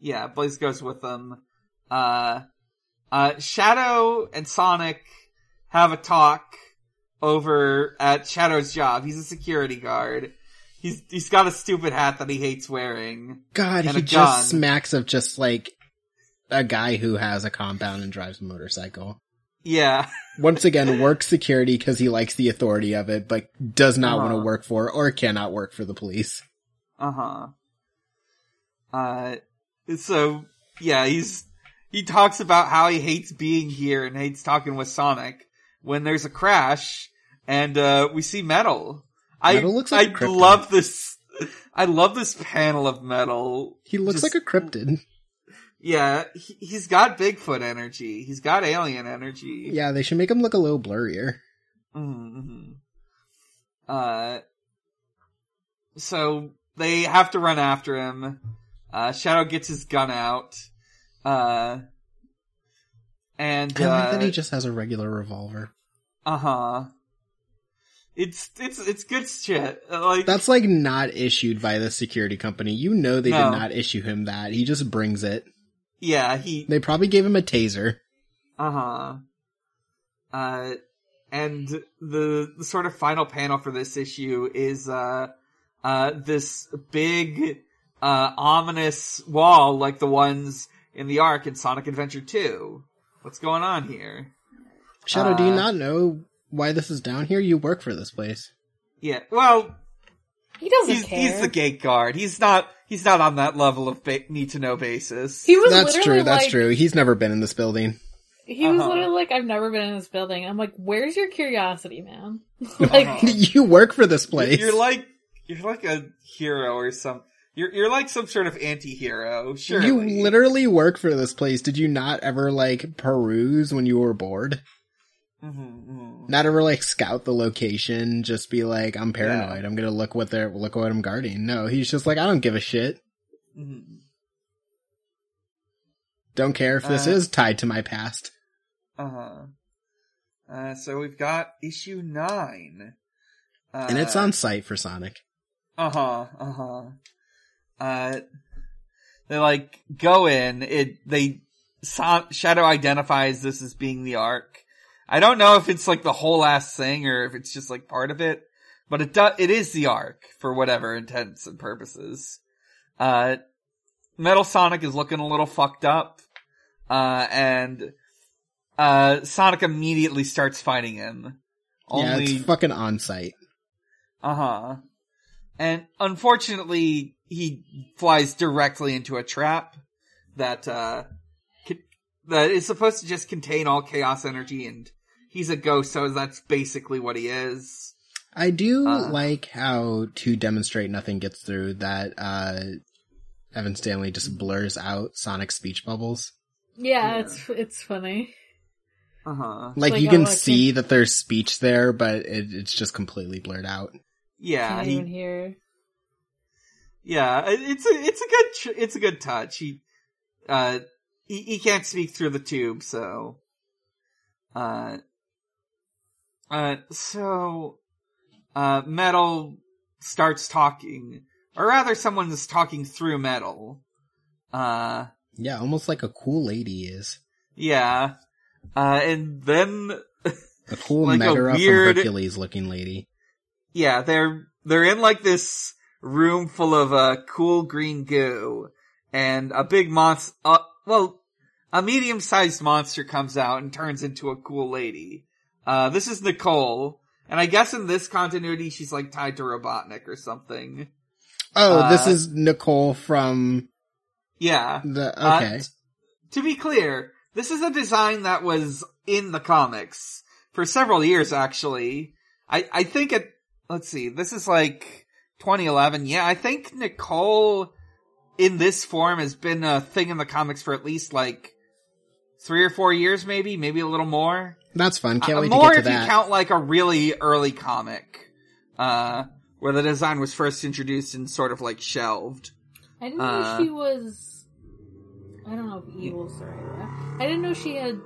yeah, Blaze goes with them. Uh, uh, Shadow and Sonic have a talk over at Shadow's job. He's a security guard. He's he's got a stupid hat that he hates wearing. God, he just smacks of just like a guy who has a compound and drives a motorcycle. Yeah. Once again, works security because he likes the authority of it, but does not want to Uh-huh. work for or cannot work for the police. Uh-huh. Uh so yeah, he's he talks about how he hates being here and hates talking with Sonic when there's a crash and uh we see Metal. I Metal looks like a I love this I love this panel of Metal. He looks Just- like a cryptid. Yeah, he, he's got Bigfoot energy. He's got alien energy. Yeah, they should make him look a little blurrier. Mm-hmm. Uh, so they have to run after him. Uh, Shadow gets his gun out. Uh, and I like that uh he just has a regular revolver. Uh huh. It's it's it's good shit. Uh, Like That's like not issued by the security company. You know they No. did not issue him that. He just brings it. Yeah, he They probably gave him a taser. Uh-huh. Uh and the, the sort of final panel for this issue is uh uh this big uh ominous wall like the ones in the ARK in Sonic Adventure 2. What's going on here? Shadow, do you Uh, not know why this is down here? You work for this place. Yeah, well, He doesn't he's care. he's the gate guard. He's not he's not on that level of ba- need to know basis. he was That's true. That's like, true. He's never been in this building. He was Uh-huh. literally like, "I've never been in this building." I'm like, "Where's your curiosity, man?" like, Uh-huh. you work for this place. You're like you're like a hero or some you're you're like some sort of anti-hero. Sure. You literally work for this place. Did you not ever like peruse when you were bored? Mm-hmm, Not ever like scout the location, just be like, I'm paranoid. I'm gonna look what they're look what I'm guarding. No, he's just like, I don't give a shit. mm-hmm. Don't care if this Uh, is tied to my past. Uh-huh. Uh, so we've got issue nine. Uh, And it's on sight for Sonic. Uh-huh, uh-huh. Uh, they like, go in, it, they, Shadow identifies this as being the ARK. I don't know if it's like the whole ass thing or if it's just like part of it, but it does, it is the ARK for whatever intents and purposes. Uh, Metal Sonic is looking a little fucked up, uh, and, uh, Sonic immediately starts fighting him. Yeah, it's fucking on sight. uh huh. And unfortunately, he flies directly into a trap that, uh, that is supposed to just contain all chaos energy and he's a ghost, so that's basically what he is. I do Uh. like how to demonstrate nothing gets through that uh Evan Stanley just blurs out Sonic's speech bubbles. yeah, Yeah. it's it's funny. Uh huh. Like, Like you how, can like, see that there's speech there, but it, it's just completely blurred out. Yeah, Can't he, even hear. yeah, it's a, it's a good, tr- it's a good touch. He, uh, he, he can't speak through the tube, so, uh, uh, so, uh, Metal starts talking, or rather someone's talking through Metal. Uh, Yeah, almost like a cool lady is. yeah, uh, and then, A cool Like Megara weird- from Hercules looking lady. yeah, they're, they're in like this room full of, uh, cool green goo, and a big monster, uh, well, a medium-sized monster comes out and turns into a cool lady. Uh, this is Nicole, and I guess in this continuity she's like tied to Robotnik or something. Oh, this Uh, is Nicole from Yeah. the, Uh, okay. t- to be clear, this is a design that was in the comics for several years, actually. I, I think it, let's see, this is like 2011. Yeah, I think Nicole in this form has been a thing in the comics for at least like three or four years, maybe, maybe a little more. That's fun. Can't Uh, wait to more get to if that. you count like a really early comic, uh, where the design was first introduced and sort of like shelved. I didn't know Uh, she was. I don't know if evil's the right. I didn't know she had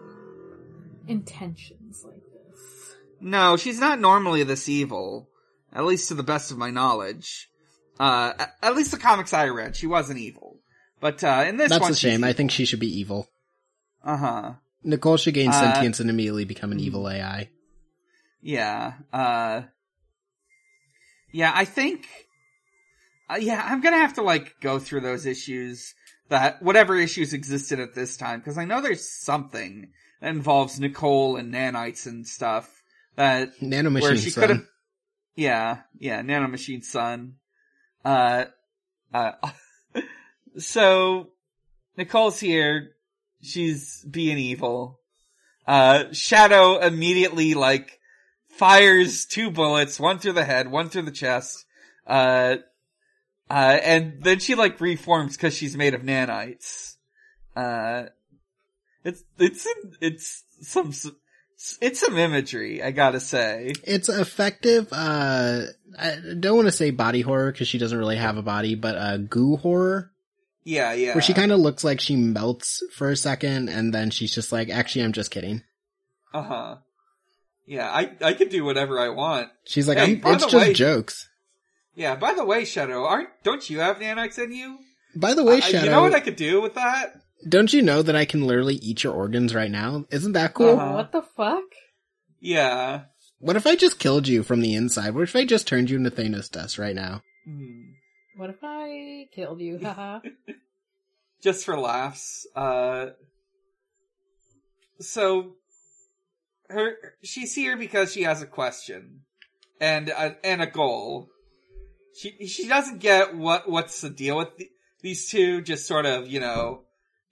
intentions like this. No, she's not normally this evil. At least to the best of my knowledge. Uh, at, at least the comics I read, she wasn't evil. But, uh, in this That's one, a shame. I think she should be evil. Uh huh. Nicole should gain Uh, sentience and immediately become an evil AI. Yeah. Uh, yeah, I think, uh, yeah, I'm gonna have to like go through those issues that whatever issues existed at this time because I know there's something that involves Nicole and nanites and stuff that Nanomachine where she son. could have. Yeah, yeah, Nanomachine Son. Uh, uh, so Nicole's here. She's being evil. Uh, Shadow immediately like fires two bullets, one through the head, one through the chest. Uh, uh, and then she like reforms because she's made of nanites. Uh, it's, it's, it's some, it's some imagery, I gotta say. It's effective, uh, I don't want to say body horror because she doesn't really have a body, but, uh, goo horror, Yeah, yeah. where she kind of looks like she melts for a second and then she's just like, actually, I'm just kidding. Uh huh. Yeah, I I can do whatever I want. She's like, Hey, I'm, by it's just way- jokes. Yeah. By the way, Shadow, aren't don't you have nanites in you? By the way, I- Shadow, you know what I could do with that? don't you know that I can literally eat your organs right now? Isn't that cool? Uh-huh. What the fuck? Yeah. What if I just killed you from the inside? What if I just turned you into Thanos dust right now? Hmm. What if I killed you? Haha. Just for laughs. Uh. So, her she's here because she has a question and a, and a goal. She she doesn't get what what's the deal with the, these two just sort of you know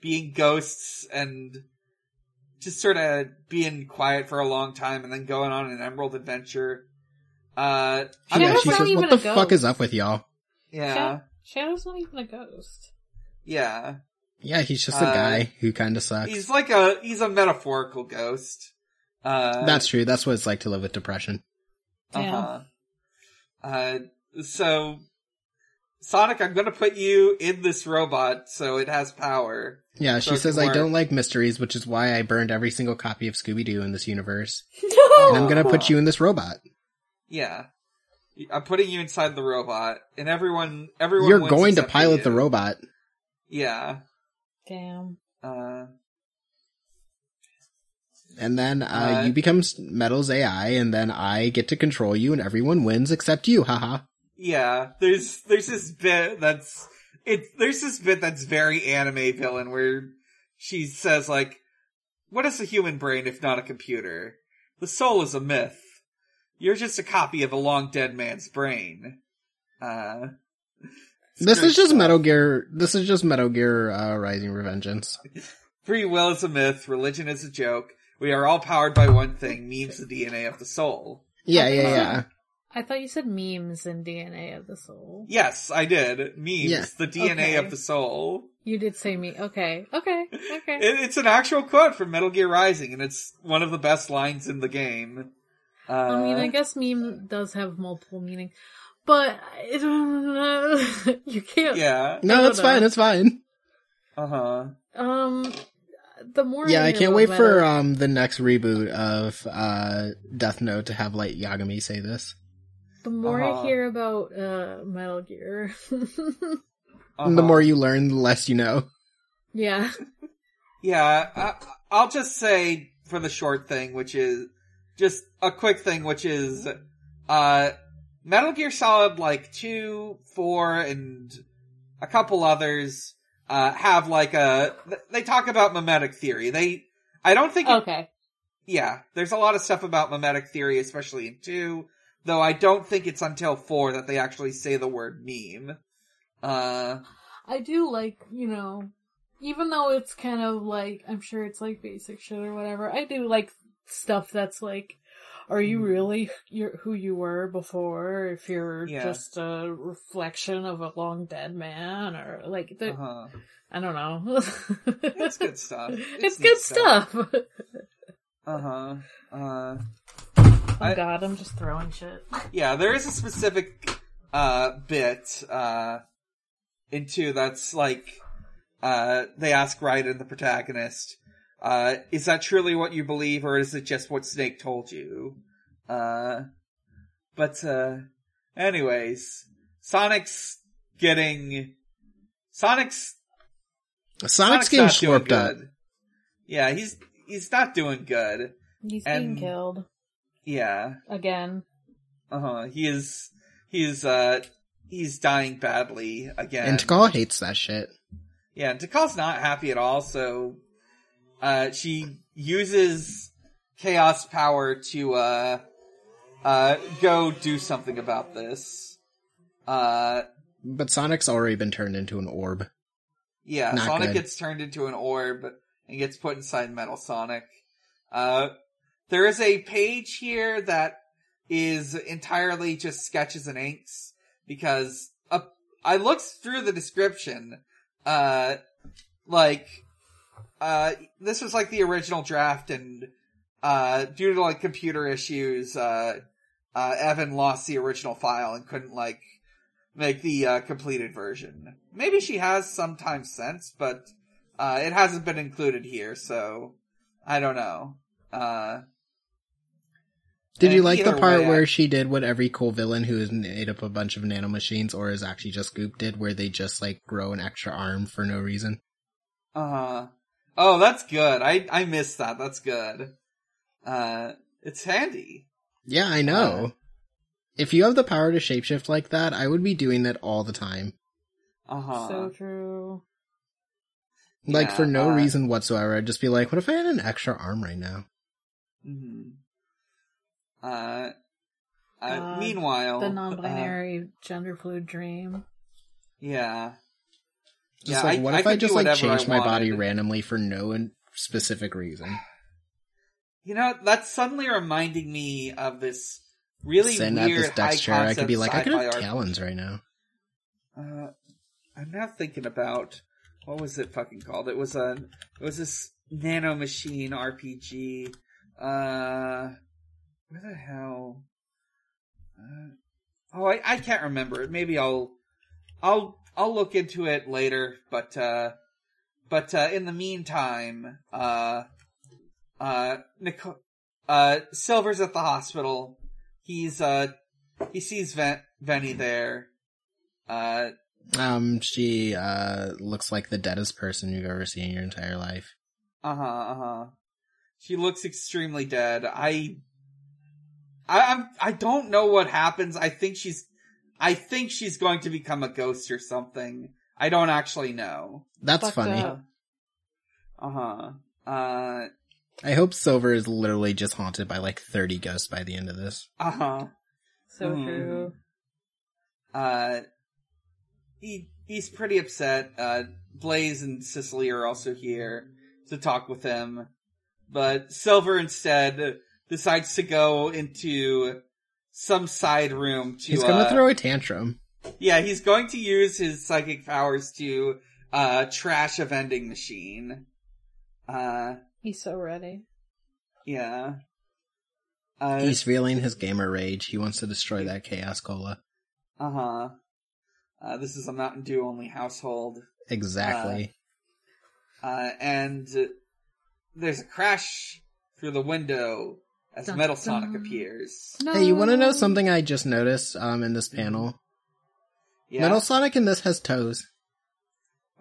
being ghosts and just sort of being quiet for a long time and then going on an emerald adventure. Uh, I'm yeah, gonna she not put- says, even what the a fuck is up with y'all? Yeah, Shad- Shadow's not even a ghost. yeah. Yeah, he's just a Uh, guy who kind of sucks. He's like a he's a metaphorical ghost. Uh, That's true. That's what it's like to live with depression. Damn. uh-huh. Uh, so Sonic, I'm gonna put you in this robot so it has power. Yeah, So she says I don't like mysteries, which is why I burned every single copy of Scooby Doo in this universe. No! And I'm gonna put you in this robot. Yeah. I'm putting you inside the robot, and everyone, everyone. You're wins going to except for pilot the robot. Yeah. Damn. Uh, And then uh, Uh, you become Metal's AI, and then I get to control you, and everyone wins except you. Haha. yeah. There's there's this bit that's it. There's this bit that's very anime villain where she says like, "What is a human brain if not a computer? The soul is a myth. You're just a copy of a long dead man's brain." Uh, This is just stuff. Metal Gear. This is just Metal Gear uh, Rising Revengeance. Free will is a myth. Religion is a joke. We are all powered by one thing. Memes the DNA of the soul. Yeah, Okay. yeah, yeah. I thought you said memes and DNA of the soul. Yes, I did. Memes, Yeah. the DNA Okay. of the soul. You did say me. Okay. Okay. Okay. It, it's an actual quote from Metal Gear Rising, and it's one of the best lines in the game. Uh, I mean, I guess meme does have multiple meaning, but I don't you can't. yeah. No, it's I fine. know. It's fine. Uh huh. Um, the more Yeah, I hear can't about wait for um the next reboot of uh Death Note to have Light Yagami say this. the more uh-huh. I hear about uh Metal Gear. And the more you learn, the less you know. yeah. Yeah, I, I'll just say for the short thing, which is just a quick thing, which is, uh, Metal Gear Solid like two, four, and a couple others, uh, have like a, they talk about memetic theory. They, I don't think, it- Okay. yeah, there's a lot of stuff about memetic theory, especially in two, though I don't think it's until four that they actually say the word meme. Uh, I do like, you know, even though it's kind of like, I'm sure it's like basic shit or whatever, I do like stuff that's like, are you Mm-hmm. really your, who you were before? If you're Yeah. just a reflection of a long dead man, or like, the, uh-huh. I don't know. It's good stuff. It's, It's good stuff. stuff. Uh-huh. Uh, oh I- god, I'm just throwing shit. Yeah, there is a specific uh bit uh into that's like uh they ask Raiden the protagonist, uh, is that truly what you believe or is it just what Snake told you? Uh but uh anyways, Sonic's getting Sonic's Sonic's getting not doing slurped up. Yeah, he's he's not doing good. He's And- being killed Yeah. again. Uh huh. He is. He is. Uh. he's dying badly again. And Tikal hates that shit. Yeah, and Tikal's not happy at all, so uh, she uses chaos power to uh, uh, go do something about this. Uh, But Sonic's already been turned into an orb. yeah, Not Sonic good. gets turned into an orb and gets put inside Metal Sonic. Uh, there is a page here that is entirely just sketches and inks because uh, I looked through the description. Uh, like, uh, this was like the original draft and, uh, due to like computer issues, uh, uh, Evan lost the original file and couldn't like make the, uh, completed version. Maybe she has sometime since, but, uh, it hasn't been included here, so, I don't know. Uh, Did you like the part way, I- where she did what every cool villain who has made up a bunch of nanomachines or is actually just Goop did, where they just like grow an extra arm for no reason? Uh Oh, that's good. I I missed that. That's good. Uh it's handy. Yeah, I know. if you have the power to shapeshift like that, I would be doing that all the time. Uh-huh. So true. Like Yeah, for no uh, reason whatsoever. I'd just be like, what if I had an extra arm right now? hmm Uh, uh God, meanwhile, The uh, non-binary gender fluid dream. yeah. Just yeah, like, what I if I do just like I changed my body randomly for no specific reason? You know, that's suddenly reminding me of this really at weird this chair, I could be like, I could have talons right now. Uh, I'm now thinking about what was it fucking called? It was a it was this nano machine RPG. Uh, where the hell? Uh, oh, I, I can't remember it. Maybe I'll I'll I'll look into it later. But uh, but uh, in the meantime, uh, uh, Nico- uh, Silver's at the hospital. He's uh he sees Ven- Venny there. Uh, Um, she uh looks like the deadest person you've ever seen in your entire life. Uh huh. Uh huh. She looks extremely dead. I, I, I'm. I don't know what happens. I think she's. I think she's going to become a ghost or something. I don't actually know. That's Fucked funny. up. Uh huh. Uh. I hope Silver is literally just haunted by like 30 ghosts by the end of this. Uh huh. So Mhm. true. Uh. He he's pretty upset. Uh. Blaze and Cicely are also here to talk with him, but Silver instead decides to go into some side room to. He's gonna uh, throw a tantrum. Yeah, he's going to use his psychic powers to uh trash a vending machine. Uh He's so ready. yeah. Uh He's feeling his gamer rage. He wants to destroy that Chaos Cola. uh-huh. Uh this is a Mountain Dew only household. Exactly. Uh and uh, there's a crash through the window as Dun, Metal Sonic dun. appears. No. hey, you wanna know something I just noticed um in this panel? Yeah. Metal Sonic in this has toes.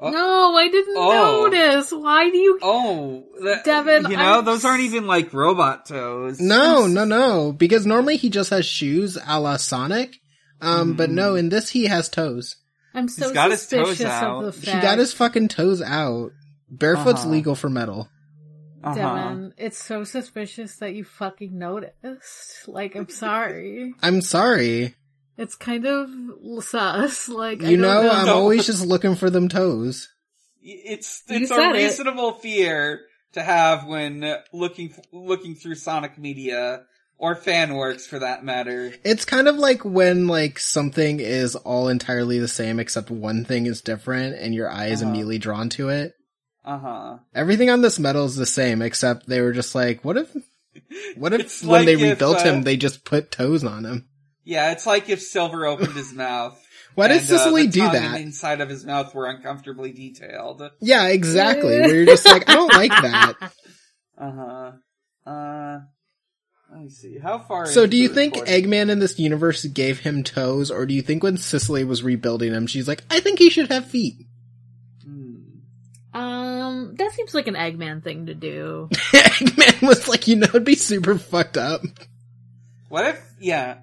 Oh. No, I didn't Oh. notice. Why do you? Oh, that, Devon, you know, I'm those aren't even like robot toes. No, no, no. Because normally he just has shoes a la Sonic. Um, but Mhm. no, in this he has toes. I'm so got his toes suspicious out. of the fact He got his fucking toes out. Barefoot's Uh-huh. legal for metal. Uh-huh. Devon, it's so suspicious that you fucking noticed. Like, I'm sorry. I'm sorry. it's kind of sus. Like, You don't know, know. I'm always just looking for them toes. It's it's said a it. reasonable fear to have when looking looking through Sonic media or fan works for that matter. It's kind of like when like something is all entirely the same except one thing is different and your eye is Uh-huh. immediately drawn to it. Uh huh. Everything on this metal is the same except they were just like, what if, what if when like they if, rebuilt uh, him, they just put toes on him? Yeah, it's like if Silver opened his mouth. Why did and, uh, Cicely do that? And inside of his mouth were uncomfortably detailed. Yeah, exactly. Where you're just like, I don't like that. Uh huh. Uh, let me see. How far? So into do you think recording- Eggman in this universe gave him toes, or do you think when Cicely was rebuilding him, she's like, I think he should have feet? Um, that seems like an Eggman thing to do. Eggman was like, you know, it'd be super fucked up. What if? Yeah.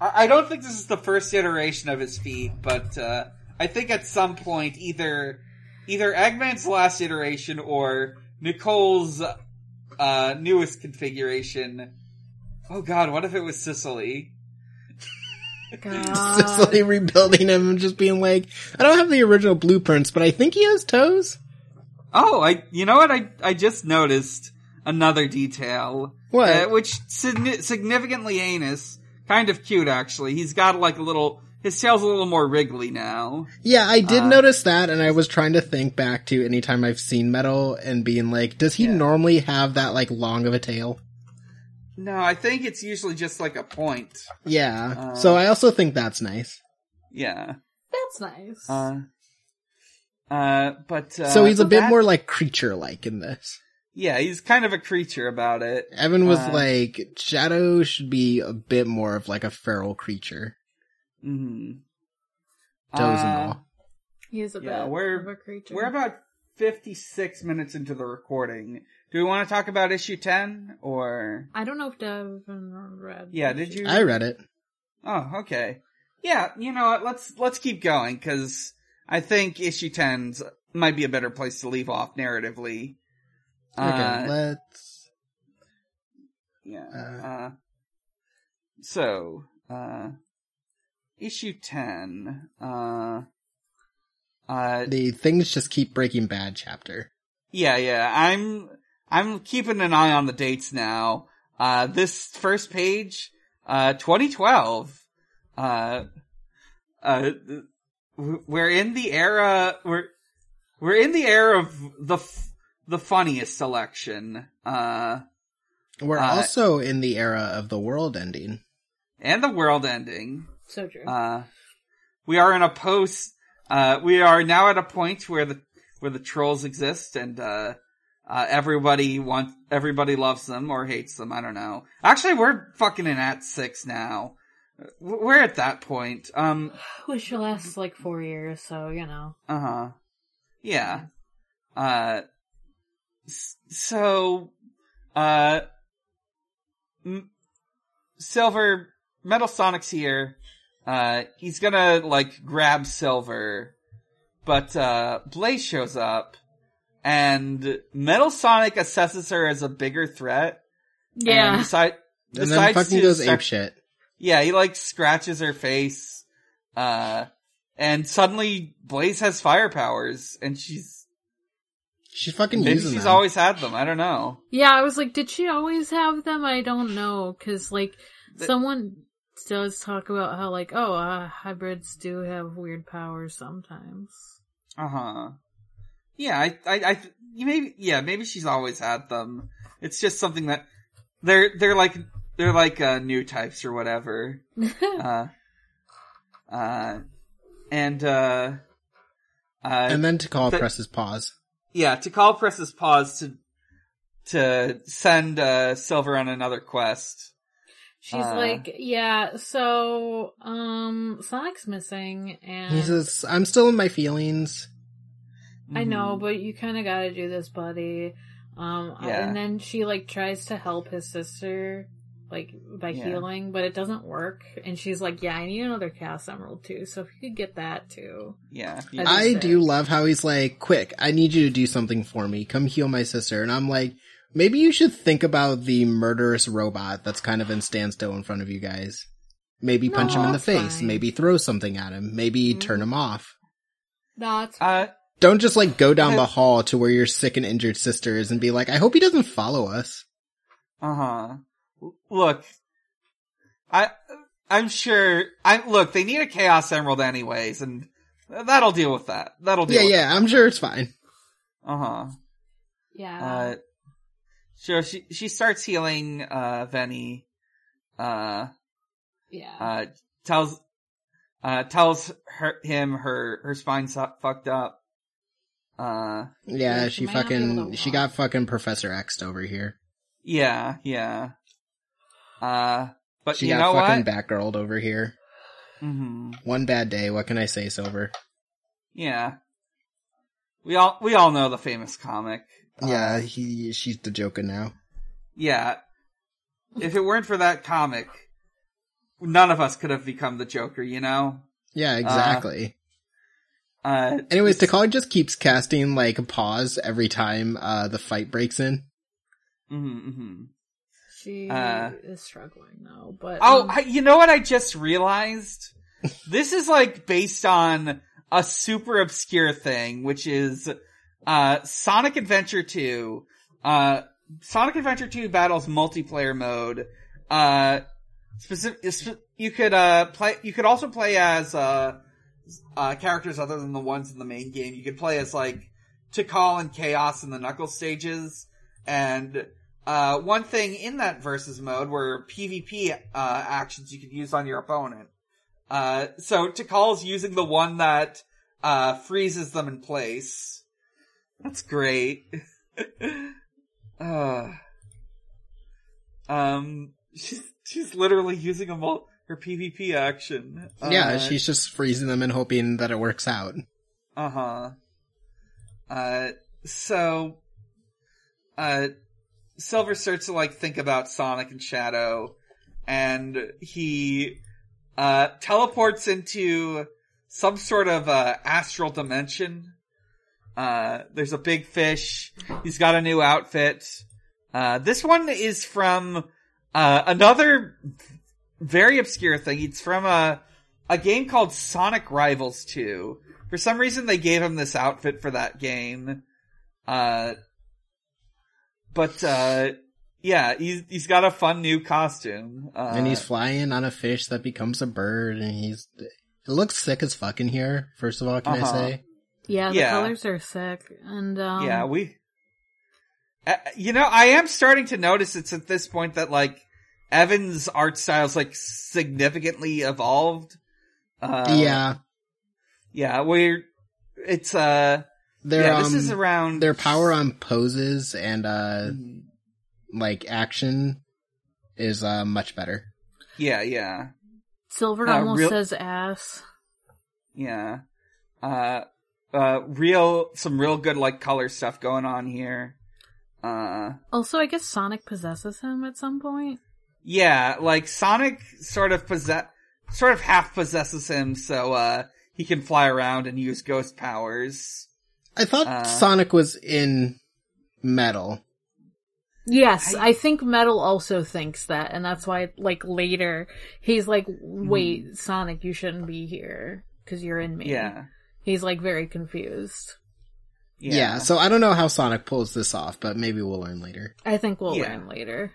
I I don't think this is the first iteration of his feet, but uh, I think at some point either either Eggman's last iteration or Nicole's uh, newest configuration. Oh God, what if it was Sicily? God. Sicily rebuilding him and just being like, I don't have the original blueprints, but I think he has toes. Oh, I you know what I I just noticed another detail, What? uh, which signi- significantly anus. kind of cute actually. He's got like a little his tail's a little more wriggly now. Yeah, I did Uh, notice that, and I was trying to think back to any time I've seen Metal and being like, does he Yeah. normally have that like long of a tail? No, I think it's usually just like a point. Yeah. Uh, so I also think that's nice. Yeah. That's nice. Uh, uh, but uh, so he's a bit that- more like creature like in this. Yeah, he's kind of a creature about it. Evan was Uh, like, Shadow should be a bit more of like a feral creature. Mm-hmm. Toes Uh, and all. he is a yeah, bit we're- of a creature. We're about fifty-six minutes into the recording. Do we want to talk about issue ten or? I don't know if Devon read. Yeah, did you? I read it. Oh, okay. Yeah, you know what? Let's let's keep going because I think issue 10's might be a better place to leave off narratively. Okay, Uh, let's. yeah. uh, Uh, so, uh, issue ten. Uh, uh, The things just keep breaking bad chapter. yeah, yeah. I'm I'm keeping an eye on the dates now. Uh, this first page, uh, 2012. Uh, uh, we're in the era. We're we're in the era of the f- the funniest selection. Uh, We're Uh, also in the era of the world ending. and the world ending. So true. Uh, we are in a post. Uh, we are now at a point where the where the trolls exist, and uh, uh, everybody wants everybody loves them or hates them. I don't know. Actually, we're fucking in Act Six now. W- We're at that point. Um. Which lasts like four years, so you know. Uh huh. Yeah. Uh. So. Uh. M- Silver Metal Sonic's here. Uh, he's gonna like grab Silver, but uh, Blaze shows up, and Metal Sonic assesses her as a bigger threat. And Yeah. decide, And then decides fucking to goes start- ape shit. Yeah, he like scratches her face, uh, and suddenly Blaze has fire powers, and she's She's fucking maybe using she's them. always had them. I don't know. Yeah, I was like, did she always have them? I don't know, cause like, The- someone does talk about how like, oh, uh, hybrids do have weird powers sometimes. Uh huh. Yeah, I, I, I, you maybe, yeah, maybe she's always had them. It's just something that they're they're like they're like uh, new types or whatever. Uh, uh, and uh, uh, and then Tikal the- presses pause. yeah, Tikal presses pause to to send uh, Silver on another quest. She's Uh. like, yeah, so, um, Sonic's missing, and He says, I'm still in my feelings. I know, Mhm. but you kind of gotta do this, buddy. Um, Yeah. and then she like tries to help his sister, like by Yeah. healing, but it doesn't work. And she's like, "Yeah, I need another Chaos Emerald too. So if you could get that too." Yeah, I I Understand. do love how he's like, quick, I need you to do something for me. Come heal my sister. And I'm like, maybe you should think about the murderous robot that's kind of in standstill in front of you guys. Maybe No, punch him in the face. fine. Maybe throw something at him. Maybe Mhm. turn him off. That's uh, Don't just like go down the hall to where your sick and injured sister is and be like, I hope he doesn't follow us. Uh huh. Look, I I'm sure. I look. They need a Chaos Emerald anyways, and that'll deal with that. That'll deal. Yeah, with yeah, I'm sure it's fine. Uh huh. yeah. Uh, so she she starts healing uh Venny. Uh, yeah. uh tells uh tells her him her her spine's fucked up. Uh, Yeah, Yeah, she she might not be able fucking, she got fucking Professor X over here. yeah, yeah. Uh, but She you got know fucking what? Batgirled over here. hmm One bad day, what can I say, Silver? Yeah. We all we all know the famous comic. Yeah, Uh, he, she's the Joker now. yeah. If it weren't for that comic, none of us could have become the Joker, you know? Yeah, exactly. Uh, Anyways, Tikal just keeps casting like a pause every time uh the fight breaks in. mhm, mhm. She Uh, is struggling though, but Oh, um, I, you know what I just realized? this is like based on a super obscure thing, which is, uh, Sonic Adventure 2. Uh, Sonic Adventure 2 battles multiplayer mode. Uh, specific, you could, uh, play, you could also play as, uh, uh, characters other than the ones in the main game. You could play as like, Tikal and Chaos in the Knuckles stages, and uh, one thing in that versus mode were PvP uh, actions you could use on your opponent. Uh, so Tikal's using the one that uh, freezes them in place. That's great. uh, um, she's she's literally using a mul- her PvP action. yeah, Uh, she's just freezing them and hoping that it works out. uh huh. Uh, so, uh, Silver starts to like think about Sonic and Shadow, and he, uh, teleports into some sort of, uh, astral dimension. Uh, there's a big fish. He's got a new outfit. Uh, this one is from, uh, another very obscure thing. It's from a, a game called Sonic Rivals 2. For some reason, they gave him this outfit for that game. Uh, but, uh, yeah, he's, he's got a fun new costume. Uh, and he's flying on a fish that becomes a bird and he's it looks sick as fuck in here, first of all, can Uh-huh. I say? yeah, the yeah. colors are sick, and um, yeah, we, uh, you know, I am starting to notice it's at this point that like, Evan's art style's like significantly evolved. Uh, yeah. Yeah, we're, it's, uh, Their yeah, um, this is around their power on poses and uh like action is uh much better. Yeah, yeah. Silver Uh, almost real- says ass. Yeah. Uh, uh, real, some real good, like, color stuff going on here. Uh, Also, I guess Sonic possesses him at some point. yeah, like, Sonic sort of possess, sort of half possesses him, so, uh, he can fly around and use ghost powers. I thought Uh, Sonic was in metal. Yes, I- I, think Metal also thinks that, and that's why, like, later, he's like, wait, Sonic, you shouldn't be here, cause you're in me. Yeah. He's, like, very confused. Yeah. Yeah. so I don't know how Sonic pulls this off, but maybe we'll learn later. I think we'll Yeah. learn later.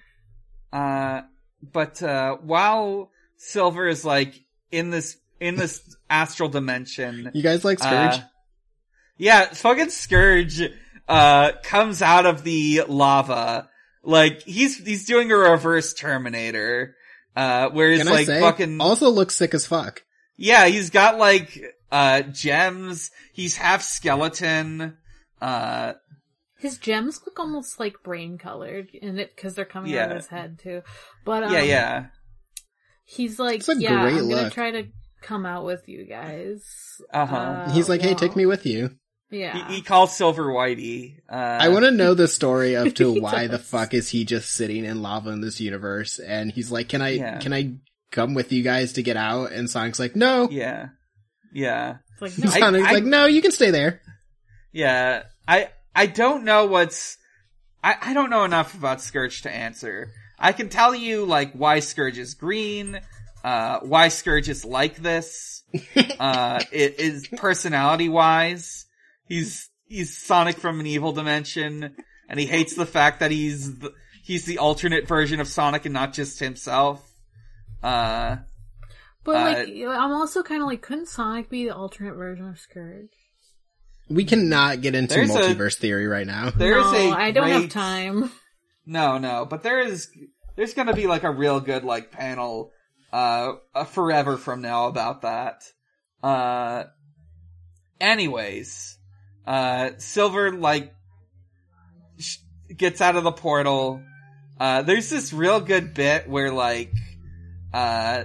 Uh, but, uh, while Silver is, like, in this, in this astral dimension, You guys like Scourge? Uh, yeah, fucking Scourge, uh, comes out of the lava. Like, he's, he's doing a reverse Terminator. Uh, where he's Can like say? fucking, Also looks sick as fuck. yeah, he's got like, uh, gems. He's half skeleton. Uh, His gems look almost like brain colored in it, cause they're coming out of his head too. But, um, yeah, yeah. he's like, yeah, I'm gonna try to come out with you guys. Uh-huh. Uh, He's like, hey, well, take me with you. Yeah. He, he calls Silver Whitey. Uh, I want to know the story of to He why the fuck is he just sitting in lava in this universe? And he's like, can I, Yeah. can I come with you guys to get out? And Sonic's like, no. yeah. Yeah. It's like, no, I- Sonic's like, no, you can stay there. Yeah, I I don't know what's I I don't know enough about Scourge to answer. I can tell you like why Scourge is green, uh, why Scourge is like this. uh, it is personality wise. He's he's Sonic from an evil dimension, and he hates the fact that he's the, he's the alternate version of Sonic and not just himself. Uh, But Uh, like, I'm also kind of like, couldn't Sonic be the alternate version of Scourge? We cannot get into There's a- multiverse theory right now. there's no, a I don't have time. No, no, but there is, there's gonna be like a real good like panel, uh, uh, forever from now about that. Uh, anyways, uh, Silver like, sh- gets out of the portal. Uh, there's this real good bit where like, uh,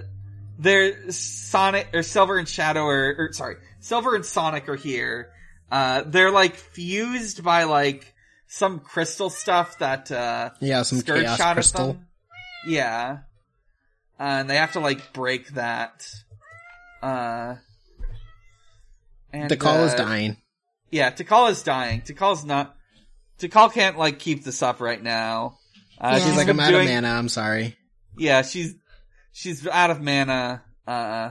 there, Sonic, or Silver and Shadow are, or sorry, Silver and Sonic are here. Uh, they're like fused by like, some crystal stuff that, uh, Yeah, some Scourge chaos shot crystal. at them. Yeah. and they have to like break that. Uh, and Tikal is uh, dying. Yeah, Tikal is dying. Tikal's not. Tikal can't like keep this up right now. Uh, Yeah. she's She's like, been I'm out doing- of mana. I'm sorry. Yeah, she's she's out of mana. Uh,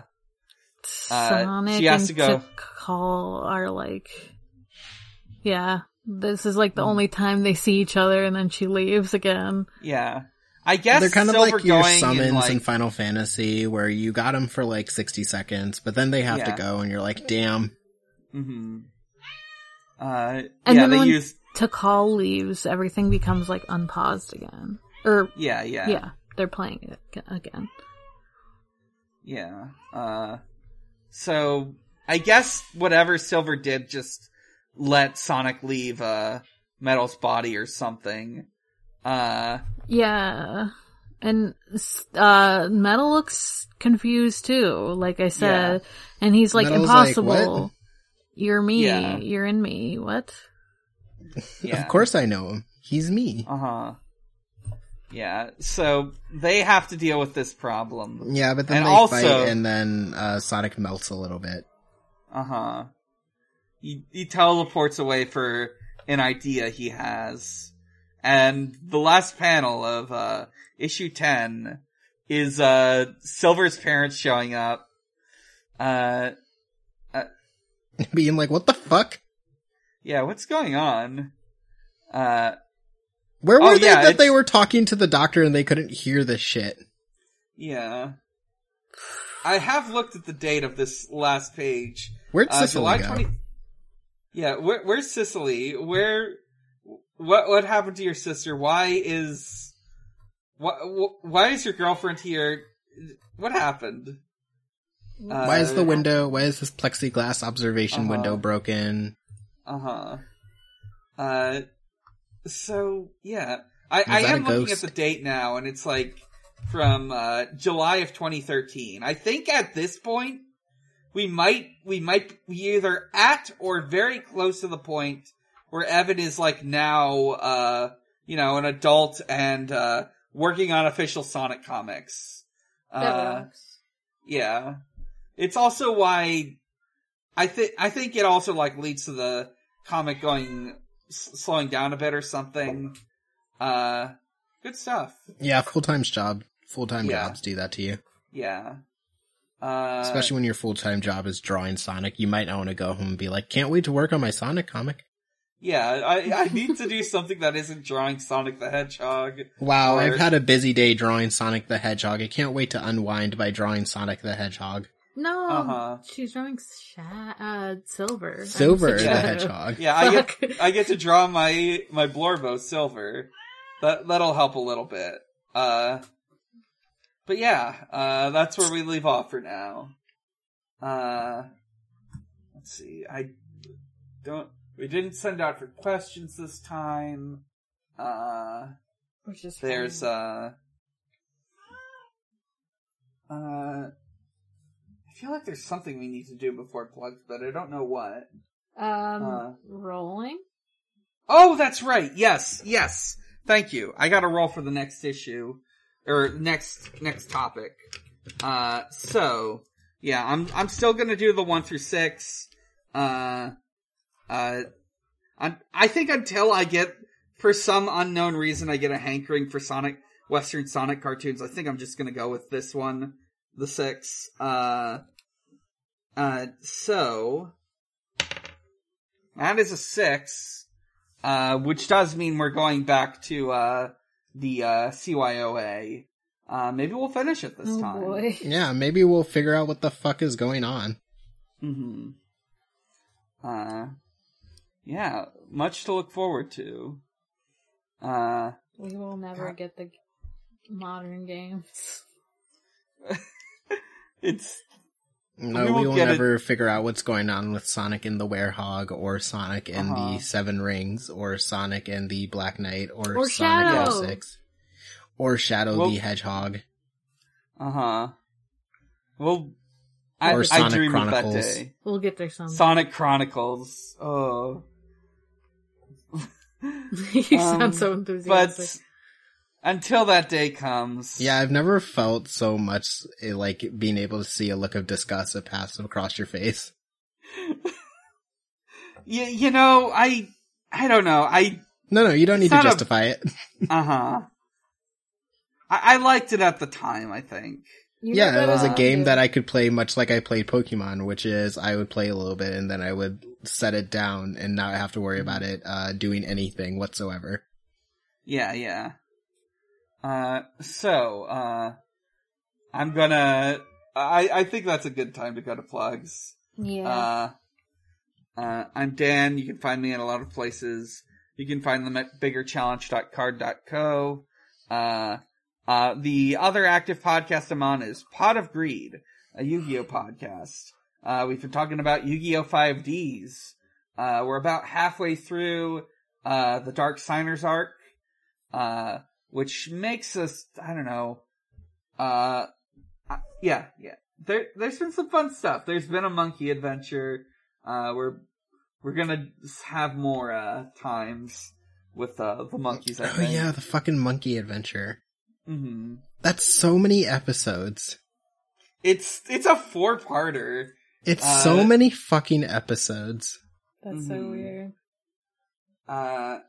Uh, Sonic she has and to go- Tikal are like, yeah, this is like the Hmm. only time they see each other, and then she leaves again. yeah. I guess They're kind of like your summons in, like, in Final Fantasy, where you got them for like 60 seconds, but then they have to go, and you're like, damn. hmm Uh, And yeah, then they when- use. Tikal leaves, everything becomes like unpaused again. Or Yeah, yeah, yeah, they're playing it again. yeah. Uh, so I guess whatever Silver did, just let Sonic leave uh Metal's body or something. Uh, Yeah. And uh Metal looks confused too, like I said. And he's like Metal's like, impossible. "What?" You're me. Yeah. You're in me. What? yeah. Of course I know him. He's me. Uh huh. Yeah. So they have to deal with this problem. Yeah, but then And they also- fight, and then uh, Sonic melts a little bit. Uh huh. He he teleports away for an idea he has, and the last panel of uh issue ten is uh Silver's parents showing up. Uh, Being like, what the fuck? yeah. What's going on? Uh, Where Oh, were they yeah, that they were talking to the doctor and they couldn't hear the shit? yeah. I have looked at the date of this last page. Where'd Uh, Sicily July go? 20 Yeah, where, where's Sicily? Where, what, what happened to your sister? Why is, why, why is your girlfriend here? What happened? Why is the Uh, window, why is this plexiglass observation Uh-huh. window broken? Uh-huh. Uh, so, yeah. I, I am looking at the date now, and it's like, from, uh, July of 2013. I think at this point, we might, we might be either at or very close to the point where Evan is like now, uh, you know, an adult and, uh, working on official Sonic comics. Uh, yeah. It's also why I think I think it also like leads to the comic going s- slowing down a bit or something. Uh good stuff. Yeah, full-time job, full-time Yeah. jobs do that to you. Yeah. Uh Especially when your full-time job is drawing Sonic, you might not want to go home and be like, can't wait to work on my Sonic comic. yeah, I I need to do something that isn't drawing Sonic the Hedgehog. Wow, Or- I've had a busy day drawing Sonic the Hedgehog. I can't wait to unwind by drawing Sonic the Hedgehog. No, Uh-huh. she's drawing sha- uh, silver. Silver the Yeah. Hedgehog. Yeah, I get I get to draw my my Blorbo silver. That that'll help a little bit. Uh but yeah, uh that's where we leave off for now. Uh let's see. I don't we didn't send out for questions this time. Uh Which is there's fine. uh uh I feel like there's something we need to do before plugs, but I don't know what. um uh, rolling. Oh, that's right. Yes, yes. Thank you. I got to roll for the next issue or next next topic. Uh, so yeah, I'm I'm still gonna do the one through six. Uh, uh, I I think until I get for some unknown reason I get a hankering for Sonic Western Sonic cartoons. I think I'm just gonna go with this one, the six. Uh, uh, so that is a six. Uh, which does mean we're going back to, uh, the, uh, CYOA. Uh, maybe we'll finish it this Oh time. boy. Yeah, maybe we'll figure out what the fuck is going on. Mm hmm Uh, yeah, much to look forward to. Uh, We will never God. get the modern games. it's, No, We we, will will get it- never figure out what's going on with Sonic and the Werehog, or Sonic and Uh-huh. the Seven Rings, or Sonic and the Black Knight, or, Or Sonic Shadow. 06. Or Shadow Well- the Hedgehog. uh huh. Well, I, Or I Sonic dream of that Chronicles. day. We'll get there someday. Sonic Chronicles. Oh. you Um, sound so enthusiastic. Until that day comes. Yeah, I've never felt so much eh, like being able to see a look of disgust that pass across your face. you, you know, I, I don't know. I, No, no, you don't need to not a- justify it. uh huh. I, I liked it at the time, I think. You yeah, it was a uh, game that I could play much like I played Pokemon, which is I would play a little bit and then I would set it down and not have to worry about it uh, doing anything whatsoever. Yeah, yeah. Uh, so, uh, I'm gonna, I, I think that's a good time to go to plugs. Yeah. Uh, uh, I'm Dan. You can find me in a lot of places. You can find them at biggerchallenge.card.co. Uh, uh, the other active podcast I'm on is Pot of Greed, a Yu-Gi-Oh podcast. Uh, we've been talking about Yu-Gi-Oh 5Ds. Uh, we're about halfway through, uh, the Dark Signers arc, uh, which makes us, I don't know, uh, uh, yeah, yeah. There, there's been some fun stuff. There's been a monkey adventure. Uh, we're, we're gonna have more, uh, times with, uh, the monkeys, I Oh think. yeah, the fucking monkey adventure. hmm That's so many episodes. It's, it's a four-parter. It's Uh, so many fucking episodes. That's so Mhm. weird. Uh,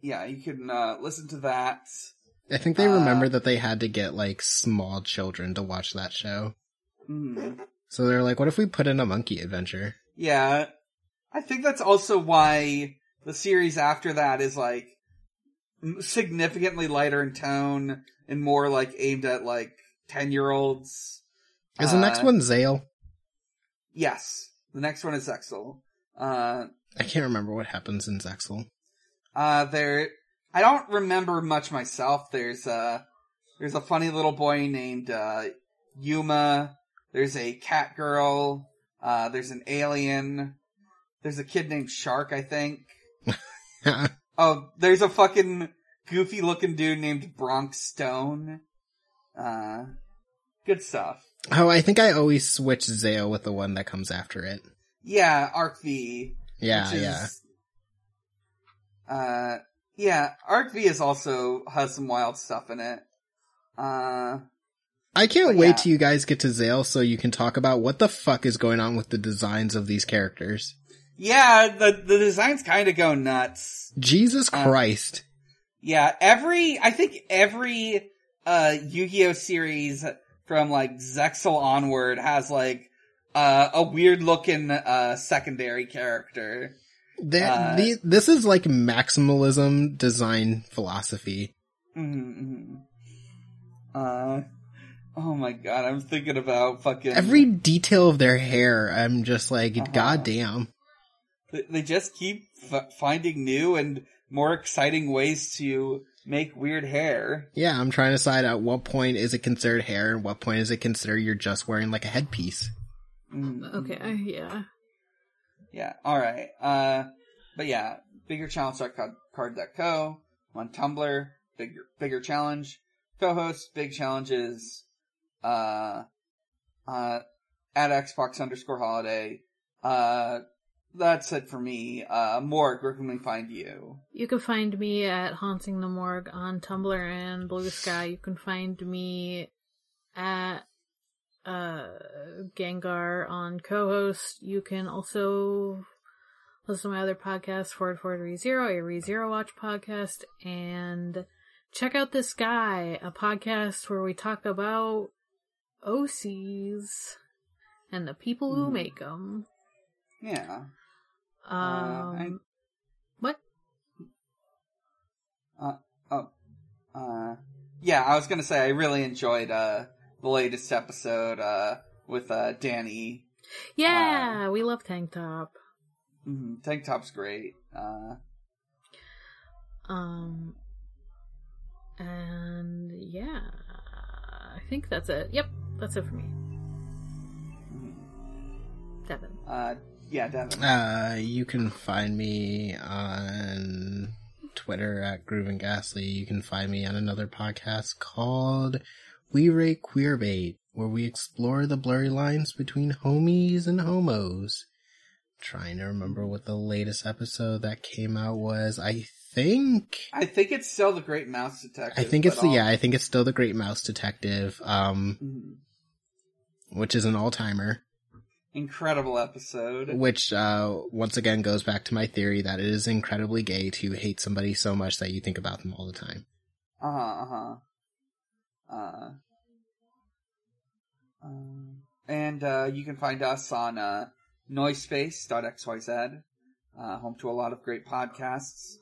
yeah, you can, uh, listen to that. I think they Uh, remember that they had to get like small children to watch that show. Mhm. So they're like, what if we put in a monkey adventure? Yeah. I think that's also why the series after that is like significantly lighter in tone and more like aimed at like 10 year olds. Is the next Uh, one Zale? Yes. The next one is Zexal. Uh, I can't remember what happens in Zexal. uh, there, I don't remember much myself. There's a, there's a funny little boy named, uh, Yuma. There's a cat girl. Uh, there's an alien. There's a kid named Shark, I think. Oh, there's a fucking goofy looking dude named Bronk Stone. Uh, good stuff. oh, I think I always switch Zale with the one that comes after it. Yeah, Arc V. Yeah, which is- yeah. Uh, yeah, Arc V is also has some wild stuff in it. Uh, I can't wait yeah. till you guys get to Zale so you can talk about what the fuck is going on with the designs of these characters. yeah, the the designs kind of go nuts. Jesus Uh, Christ. Yeah, every I think every uh Yu-Gi-Oh series from like Zexal onward has like uh a weird looking uh secondary character. They- uh, the- this is like maximalism design philosophy. Mm-hmm. Uh, oh my god, I'm thinking about fucking Every detail of their hair, I'm just like, Uh-huh. goddamn. They- They just keep f- finding new and more exciting ways to make weird hair. Yeah, I'm trying to decide at what point is it considered hair and what point is it considered you're just wearing like a headpiece. Mm. Okay, yeah. Yeah. All right. Uh, but yeah, bigger challenge card.co on Tumblr. Bigger bigger challenge. Co-host big challenges. Uh, uh, at Xbox underscore holiday. Uh, that's it for me. Uh, Morg, where can we find you? You can find me at Haunting the Morgue on Tumblr and Blue Sky. You can find me at uh Gengar on co-host. You can also listen to my other podcast, Forward Forward ReZero, a ReZero Watch podcast, and check out this guy, a podcast where we talk about OCs and the people who Hmm. make them. Yeah. Um, I- what? Uh, yeah, I was gonna say I really enjoyed, uh, the latest episode, uh, with, uh, Danny. Yeah, we love Tank Top. Mhm, Tank Top's great. Uh, Um, and yeah, I think that's it. Yep, that's it for me. mhm. Devon. uh, yeah, Devon. Uh, you can find me on Twitter at Groove and Ghastly. You can find me on another podcast called We Rate Queerbait, where we explore the blurry lines between homies and homos. Trying to remember what the latest episode that came out was. I think I think it's still the Great Mouse Detective. I think it's the yeah, I think it's still the Great Mouse Detective, um, Mhm. which is an all timer. Incredible episode. Which uh, once again goes back to my theory that it is incredibly gay to hate somebody so much that you think about them all the time. Uh huh. Uh huh. Uh. Um, and uh, you can find us on uh, noisespace.xyz, uh, home to a lot of great podcasts,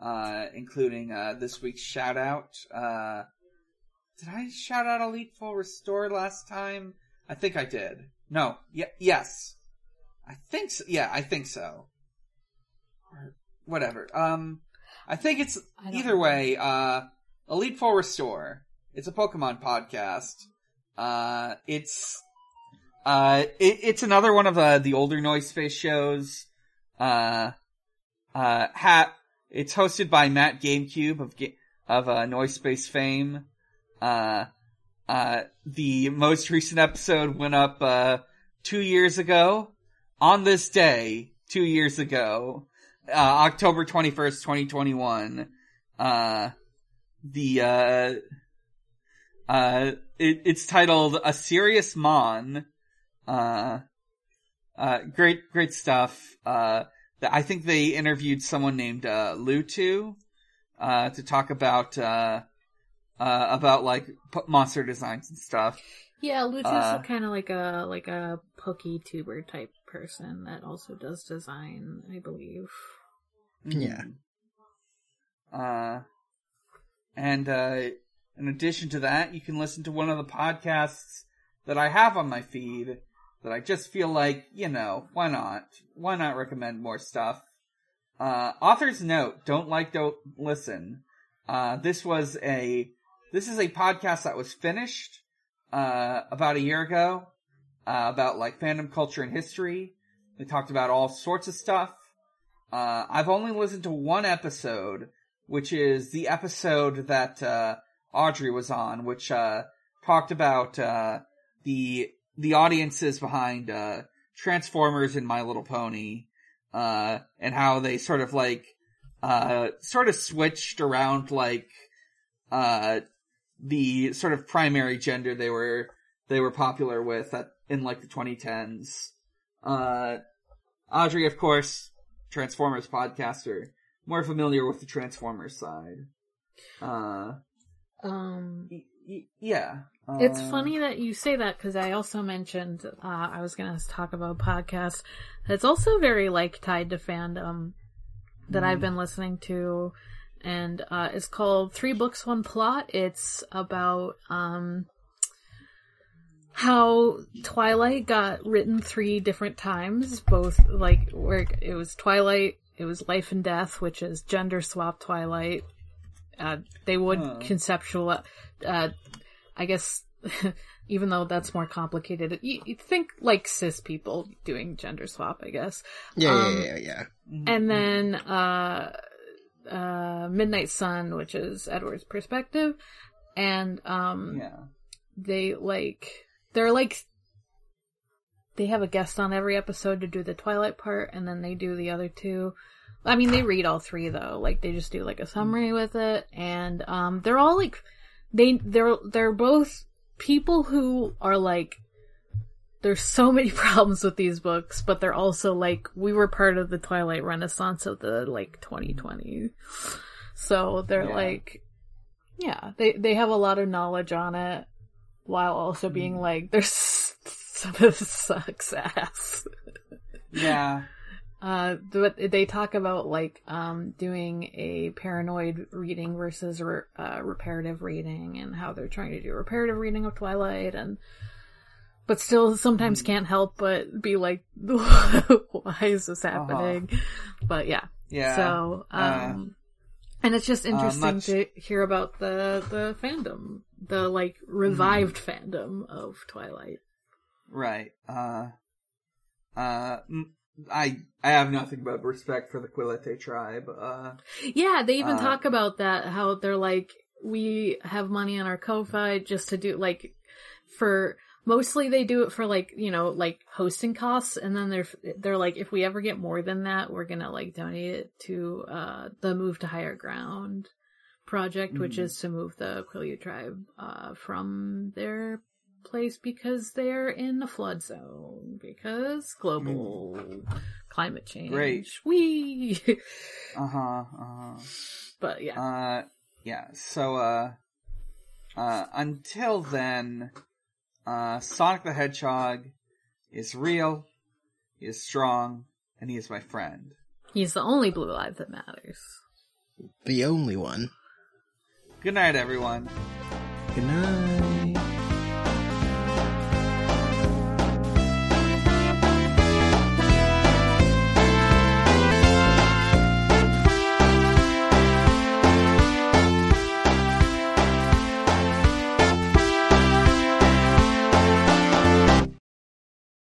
uh, including uh, this week's shout out. Uh, did I shout out Elite Four Restore last time? I think I did. No. Y- yes. I think so. Yeah, I think so. Or whatever. Um, I think it's I either way. Uh, Elite Four Restore. It's a Pokemon podcast. Uh, it's uh, it, it's another one of uh, the older Noise Space shows. Uh, uh, ha- it's hosted by Matt GameCube of of uh, Noise Space fame. Uh, uh, the most recent episode went up uh, two years ago on this day, two years ago, uh, October twenty first, twenty twenty one. Uh, the uh, uh, it, it's titled "A Serious Mon." Uh, uh, great, great stuff. Uh, th- I think they interviewed someone named uh, Lutu uh, to talk about uh, uh, about like p- monster designs and stuff. Yeah, Lutus Uh, is kind of like a like a pokey tuber type person that also does design, I believe. Yeah. Uh, and uh, in addition to that, you can listen to one of the podcasts that I have on my feed that I just feel like, you know, why not? Why not recommend more stuff? Uh, author's note, don't like, don't listen. Uh, this was a, this is a podcast that was finished, uh, about a year ago, uh, about like fandom culture and history. They talked about all sorts of stuff. Uh, I've only listened to one episode, which is the episode that, uh, Audrey was on, which, uh, talked about, uh, the, the audiences behind, uh, Transformers and My Little Pony, uh, and how they sort of like, uh, sort of switched around like, uh, the sort of primary gender they were, they were popular with at, in like the 2010s. Uh, Audrey, of course, Transformers podcaster, more familiar with the Transformers side. Uh, Um, yeah. it's Uh, funny that you say that because I also mentioned uh, I was going to talk about podcasts. It's also very like tied to fandom that I've been listening to, and uh, it's called Three Books One Plot. It's about um how Twilight got written three different times, both like where it was Twilight, it was Life and Death, which is gender swap Twilight. Uh, they would Huh. conceptual, uh, I guess, even though that's more complicated, you, you think like cis people doing gender swap, I guess. Yeah, Um, yeah, yeah, yeah. And then, uh, uh, Midnight Sun, which is Edward's perspective. And, um, Yeah. they like they're like they have a guest on every episode to do the Twilight part, and then they do the other two. I mean, they read all three though. Like they just do like a summary with it, and um, they're all like they they're they're both people who are like there's so many problems with these books, but they're also like we were part of the Twilight Renaissance of the like 2020. So they're Yeah. like yeah, they they have a lot of knowledge on it while also being like there's some of this sucks ass. Yeah. Uh, but they talk about like um doing a paranoid reading versus re- uh, reparative reading and how they're trying to do reparative reading of Twilight and but still sometimes can't help but be like why is this happening but yeah Yeah. so um and it's just interesting much- to hear about the the fandom the like revived fandom of Twilight Right. Uh, uh, m- I, I have nothing but respect for the Quileute tribe. Uh, Yeah, they even Uh, talk about that, how they're like, we have money on our Ko-Fi just to do, like, for, mostly they do it for like you know like hosting costs and then they're they're like if we ever get more than that we're gonna like donate it to uh the move to higher ground project which Mhm. is to move the Quileute tribe uh from their place because they're in the flood zone because global climate change Great. we Uh huh. Uh-huh. but yeah. Uh, yeah. So, uh, uh, until then, uh, Sonic the Hedgehog is real, he is strong, and he is my friend. he's the only blue life that matters The only one. Good night, everyone. Good night.